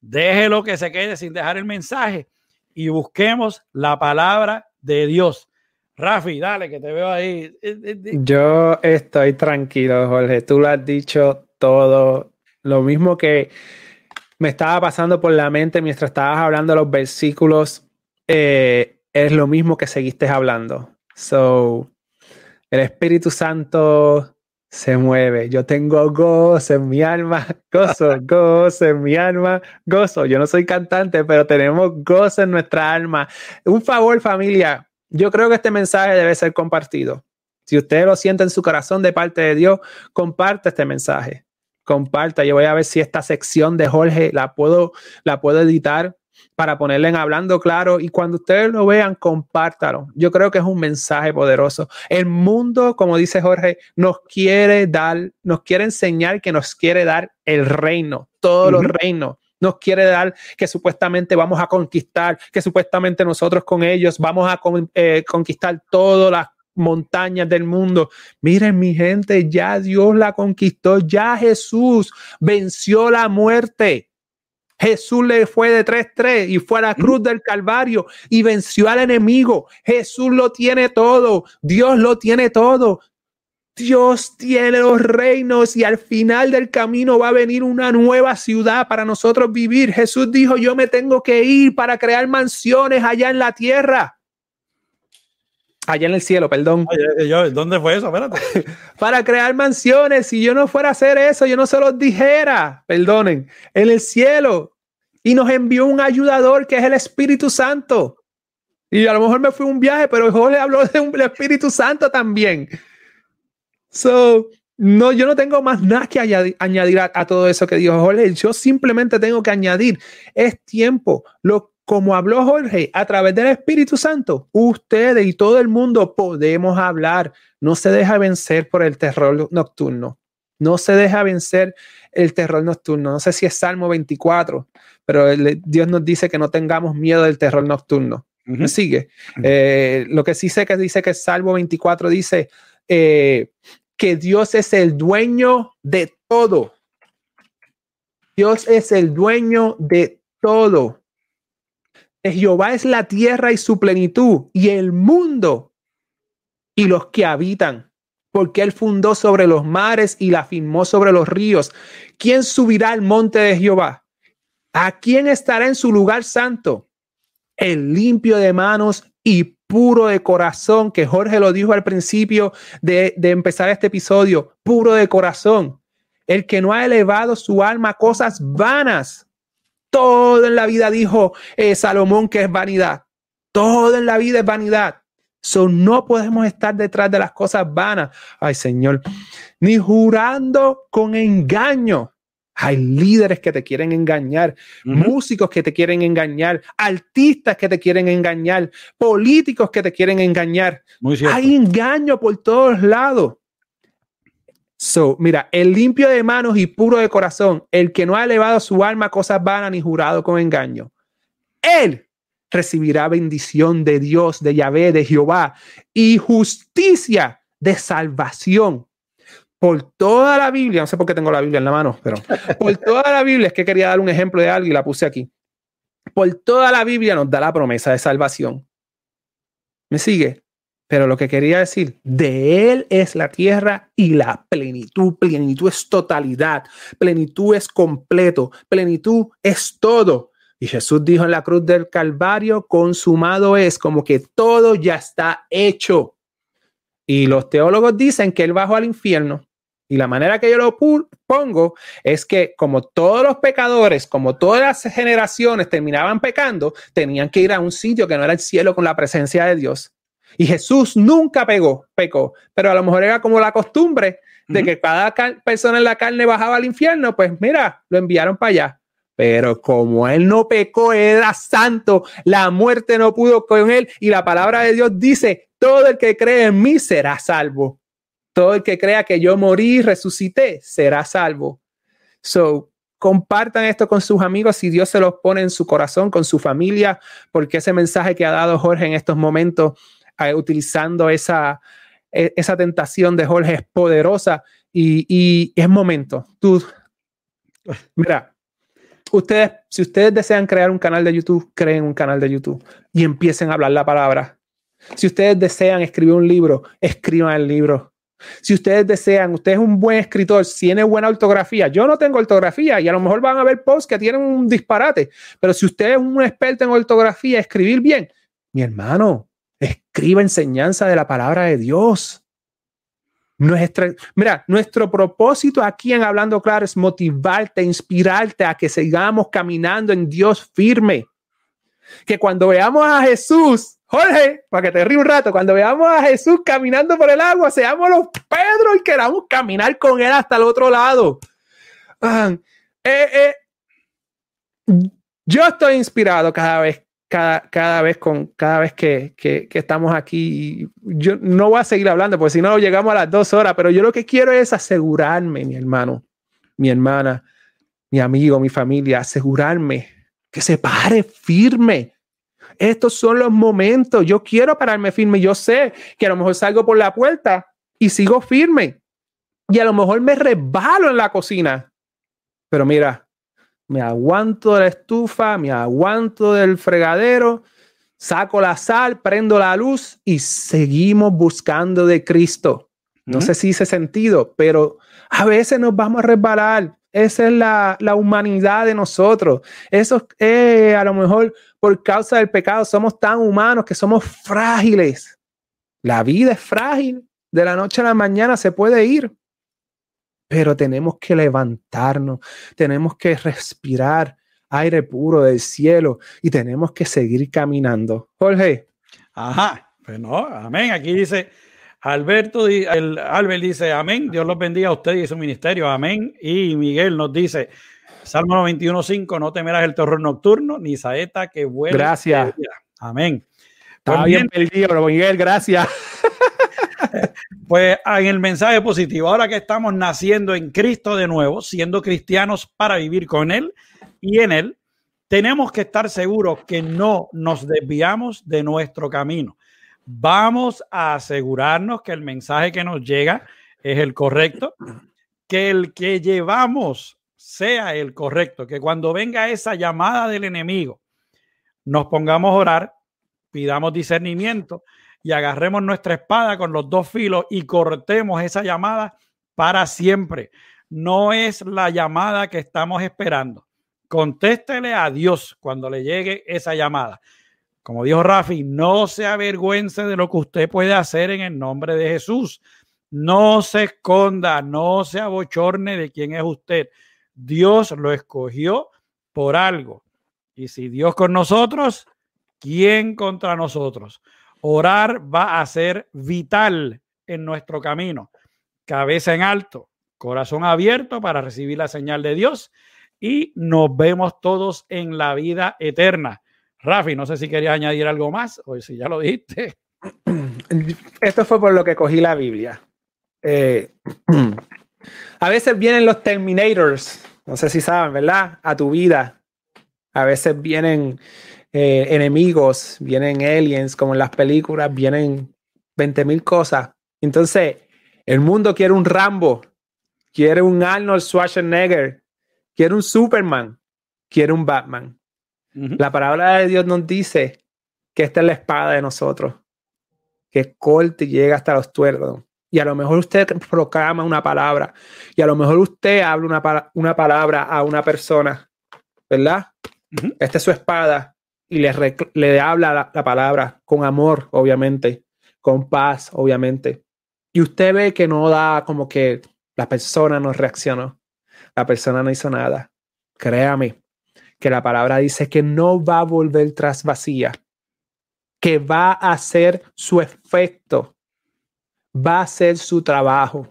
déjelo que se quede sin dejar el mensaje y busquemos la palabra de Dios. Rafi, dale, que te veo ahí. Yo estoy tranquilo, Jorge. Tú lo has dicho todo. Lo mismo que me estaba pasando por la mente mientras estabas hablando los versículos, eh, es lo mismo que seguiste hablando. So, el Espíritu Santo se mueve. Yo tengo gozo en mi alma, gozo, gozo en mi alma, gozo. Yo no soy cantante, pero tenemos gozo en nuestra alma. Un favor, familia. Yo creo que este mensaje debe ser compartido. Si usted lo siente en su corazón de parte de Dios, comparte este mensaje comparta. Yo voy a ver si esta sección de Jorge la puedo, la puedo editar para ponerle en hablando claro y cuando ustedes lo vean, compártalo. Yo creo que es un mensaje poderoso. El mundo, como dice Jorge, nos quiere dar, nos quiere enseñar que nos quiere dar el reino, todos los reinos nos quiere dar que supuestamente vamos a conquistar, que supuestamente nosotros con ellos vamos a eh, conquistar todas las montañas del mundo. Miren mi gente, ya Dios la conquistó, ya Jesús venció la muerte. Jesús le fue de 3-3 y fue a la cruz del Calvario y venció al enemigo. Jesús lo tiene todo. Dios lo tiene todo. Dios tiene los reinos y al final del camino va a venir una nueva ciudad para nosotros vivir. Jesús dijo, yo me tengo que ir para crear mansiones allá en la tierra. Allá en el cielo, perdón. ¿Dónde fue eso? para crear mansiones. Si yo no fuera a hacer eso, yo no se los dijera. Perdonen. En el cielo. Y nos envió un ayudador que es el Espíritu Santo. Y a lo mejor me fui un viaje, pero Jorge habló de un Espíritu Santo también. So, no, yo no tengo más nada que añadir, a, todo eso que dijo Jorge. Yo simplemente tengo que añadir, es tiempo. Lo, como habló Jorge, a través del Espíritu Santo, ustedes y todo el mundo podemos hablar. No se deja vencer por el terror nocturno. No se deja vencer el terror nocturno. No sé si es Salmo 24, pero Dios nos dice que no tengamos miedo del terror nocturno. ¿Me sigue? Eh, lo que sí sé que dice que Salmo 24 dice, eh, que Dios es el dueño de todo. Dios es el dueño de todo. Jehová es la tierra y su plenitud y el mundo y los que habitan, porque él fundó sobre los mares y la firmó sobre los ríos. ¿Quién subirá al monte de Jehová? ¿A quién estará en su lugar santo? El limpio de manos y puro de corazón, que Jorge lo dijo al principio de, empezar este episodio, puro de corazón, el que no ha elevado su alma a cosas vanas. Todo en la vida dijo eh, Salomón que es vanidad. Todo en la vida es vanidad. So, no podemos estar detrás de las cosas vanas. Ay, Señor. Ni jurando con engaño. Hay líderes que te quieren engañar, músicos que te quieren engañar, artistas que te quieren engañar, políticos que te quieren engañar. Hay engaño por todos lados. So, mira, el limpio de manos y puro de corazón, el que no ha elevado su alma a cosas vanas ni jurado con engaño, él recibirá bendición de Dios, de Yahvé, de Jehová y justicia de salvación por toda la Biblia, no sé por qué tengo la Biblia en la mano, pero por toda la Biblia, es que quería dar un ejemplo de algo y la puse aquí. Por toda la Biblia nos da la promesa de salvación. ¿Me sigue? Pero lo que quería decir, de Él es la tierra y la plenitud. Plenitud es totalidad, plenitud es completo, plenitud es todo. Y Jesús dijo en la cruz del Calvario, consumado es, como que todo ya está hecho. Y los teólogos dicen que Él bajó al infierno y la manera que yo lo pongo es que como todos los pecadores, como todas las generaciones terminaban pecando, tenían que ir a un sitio que no era el cielo con la presencia de Dios. Y Jesús nunca pegó, pecó, pero a lo mejor era como la costumbre de que cada persona en la carne bajaba al infierno, pues mira, lo enviaron para allá. Pero como él no pecó, era santo, la muerte no pudo con él y la palabra de Dios dice, todo el que cree en mí será salvo. Todo el que crea que yo morí y resucité será salvo. So, compartan esto con sus amigos si Dios se los pone en su corazón, con su familia, porque ese mensaje que ha dado Jorge en estos momentos, eh, utilizando esa, e, esa tentación de Jorge es poderosa y, y es momento. Tú, mira, ustedes, si ustedes desean crear un canal de YouTube, creen un canal de YouTube y empiecen a hablar la palabra. Si ustedes desean escribir un libro, escriban el libro. Si ustedes desean, usted es un buen escritor, tiene buena ortografía. Yo no tengo ortografía y a lo mejor van a ver posts que tienen un disparate, pero si usted es un experto en ortografía, escribir bien, mi hermano, escriba enseñanza de la palabra de Dios. Nuestra, mira, nuestro propósito aquí en Hablando Claro es motivarte, inspirarte a que sigamos caminando en Dios firme. Que cuando veamos a Jesús Jorge, para que te ríe un rato, cuando veamos a Jesús caminando por el agua, seamos los Pedro y queramos caminar con él hasta el otro lado. Ah, eh, eh, yo estoy inspirado cada vez, cada, cada vez, con, cada vez que, que, que, estamos aquí. Yo no voy a seguir hablando, porque si no llegamos a las dos horas, pero yo lo que quiero es asegurarme, mi hermano, mi hermana, mi amigo, mi familia, asegurarme que se pare firme estos son los momentos. Yo quiero pararme firme. Yo sé que a lo mejor salgo por la puerta y sigo firme. Y a lo mejor me resbalo en la cocina. Pero mira, me aguanto de la estufa, me aguanto del fregadero, saco la sal, prendo la luz y seguimos buscando de Cristo. No sé si hice sentido, pero a veces nos vamos a resbalar. Esa es la, humanidad de nosotros. Eso es a lo mejor por causa del pecado. Somos tan humanos que somos frágiles. La vida es frágil. De la noche a la mañana se puede ir. Pero tenemos que levantarnos. Tenemos que respirar aire puro del cielo y tenemos que seguir caminando. Jorge. Ajá. Pues no, amén. Aquí dice, Alberto, el, Albert dice, amén, Dios los bendiga a usted y su ministerio, amén. Y Miguel nos dice, Salmo 91.5, no temerás el terror nocturno, ni saeta que vuelva. Gracias. Amén. Está pues bien perdido, Miguel, gracias. Pues en el mensaje positivo, ahora que estamos naciendo en Cristo de nuevo, siendo cristianos para vivir con Él y en Él, tenemos que estar seguros que no nos desviamos de nuestro camino. Vamos a asegurarnos que el mensaje que nos llega es el correcto, que el que llevamos sea el correcto, que cuando venga esa llamada del enemigo, nos pongamos a orar, pidamos discernimiento y agarremos nuestra espada con los dos filos y cortemos esa llamada para siempre. No es la llamada que estamos esperando. Contéstele a Dios cuando le llegue esa llamada. Como dijo Rafi, no se avergüence de lo que usted puede hacer en el nombre de Jesús. No se esconda, no se abochorne de quién es usted. Dios lo escogió por algo. Y si Dios con nosotros, ¿quién contra nosotros? Orar va a ser vital en nuestro camino. Cabeza en alto, corazón abierto para recibir la señal de Dios y nos vemos todos en la vida eterna. Rafi, no sé si quería añadir algo más o si ya lo dijiste. Esto fue por lo que cogí la Biblia. Eh, a veces vienen los Terminators, no sé si saben, ¿verdad? A tu vida. A veces vienen eh, enemigos, vienen aliens, como en las películas, vienen 20 mil cosas. Entonces, el mundo quiere un Rambo, quiere un Arnold Schwarzenegger, quiere un Superman, quiere un Batman. La palabra de Dios nos dice que esta es la espada de nosotros, que corte y llega hasta los tuerdos. Y a lo mejor usted proclama una palabra, y a lo mejor usted habla una, una palabra a una persona, ¿verdad? Esta es su espada, y le, le habla la, palabra con amor, obviamente, con paz, obviamente. Y usted ve que no da como que la persona no reaccionó, la persona no hizo nada. Créame, que la palabra dice que no va a volver tras vacía, que va a hacer su efecto, va a hacer su trabajo.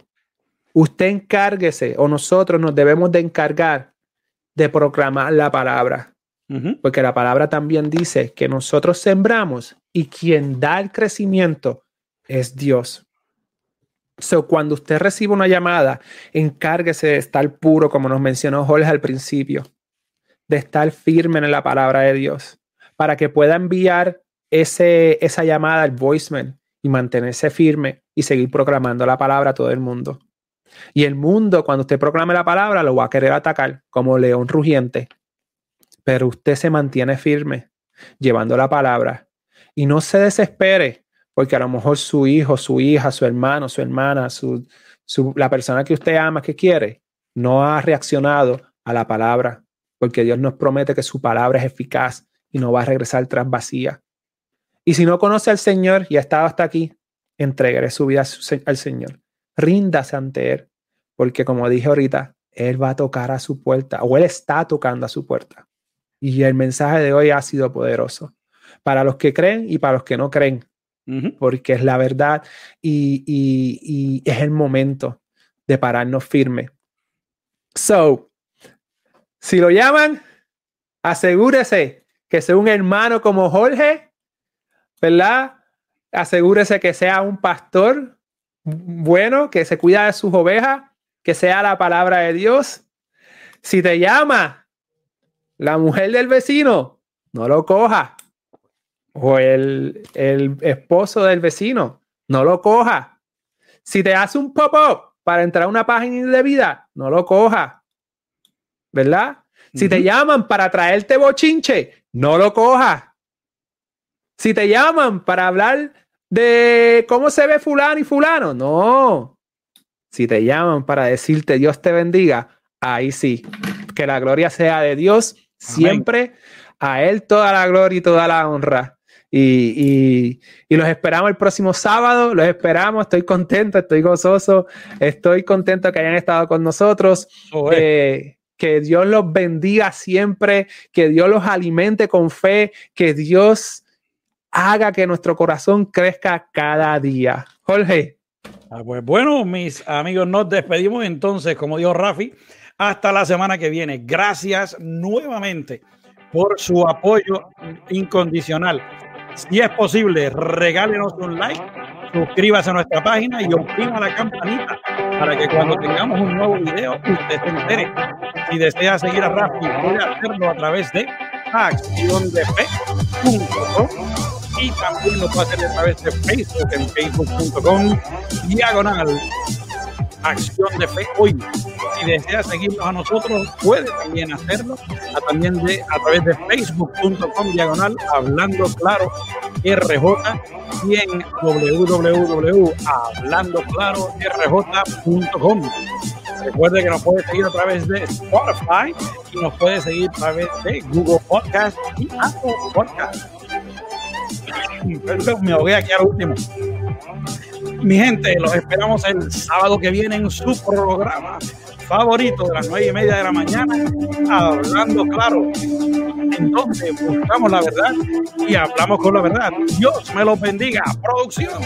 Usted encárguese o nosotros nos debemos de encargar de proclamar la palabra, porque la palabra también dice que nosotros sembramos y quien da el crecimiento es Dios. So, cuando usted recibe una llamada, encárguese de estar puro, como nos mencionó Jorge al principio de estar firme en la palabra de Dios, para que pueda enviar ese, esa llamada al voicemail y mantenerse firme y seguir proclamando la palabra a todo el mundo. Y el mundo, cuando usted proclame la palabra, lo va a querer atacar como león rugiente. Pero usted se mantiene firme, llevando la palabra. Y no se desespere, porque a lo mejor su hijo, su hija, su hermano, su hermana, su, la persona que usted ama, que quiere, no ha reaccionado a la palabra porque Dios nos promete que su palabra es eficaz y no va a regresar tras vacía. Y si no conoce al Señor y ha estado hasta aquí, entregaré su vida al Señor. Ríndase ante Él, porque como dije ahorita, Él va a tocar a su puerta o Él está tocando a su puerta. Y el mensaje de hoy ha sido poderoso para los que creen y para los que no creen, porque es la verdad y, y, y es el momento de pararnos firme. So, si lo llaman, asegúrese que sea un hermano como Jorge, ¿verdad? Asegúrese que sea un pastor bueno, que se cuida de sus ovejas, que sea la palabra de Dios. Si te llama la mujer del vecino, no lo coja. O el, el esposo del vecino, no lo coja. Si te hace un pop-up para entrar a una página de vida, no lo coja. ¿verdad? Si te llaman para traerte bochinche, no lo cojas. Si te llaman para hablar de cómo se ve fulano y fulano, no. Si te llaman para decirte Dios te bendiga, ahí sí. Que la gloria sea de Dios siempre. A Él toda la gloria y toda la honra. Y, los esperamos el próximo sábado, los esperamos, estoy contento, estoy gozoso, estoy contento que hayan estado con nosotros. Eh, que Dios los bendiga siempre, que Dios los alimente con fe, que Dios haga que nuestro corazón crezca cada día. Jorge. Ah, pues bueno, mis amigos, nos despedimos entonces, como dijo Rafi, hasta la semana que viene. Gracias nuevamente por su apoyo incondicional. Si es posible, regálenos un like, suscríbase a nuestra página y oprima la campanita para que cuando tengamos un nuevo video usted se entere. Si desea seguir a Rafi, puede hacerlo a través de acciondefe.com y también lo puede hacer a través de Facebook en facebook.com diagonal acción de fe hoy. Si desea seguirnos a nosotros, puede también hacerlo a, también de, a través de facebook.com diagonal hablando claro RJ y en www.hablandoclarorj.com. Recuerde que nos puede seguir a través de Spotify y nos puede seguir a través de Google Podcast y Apple Podcast. Perdón, me ahogué aquí al último. Mi gente, los esperamos el sábado que viene en su programa favorito de las nueve y media de la mañana, hablando claro, en donde buscamos la verdad y hablamos con la verdad. Dios me los bendiga. Producción.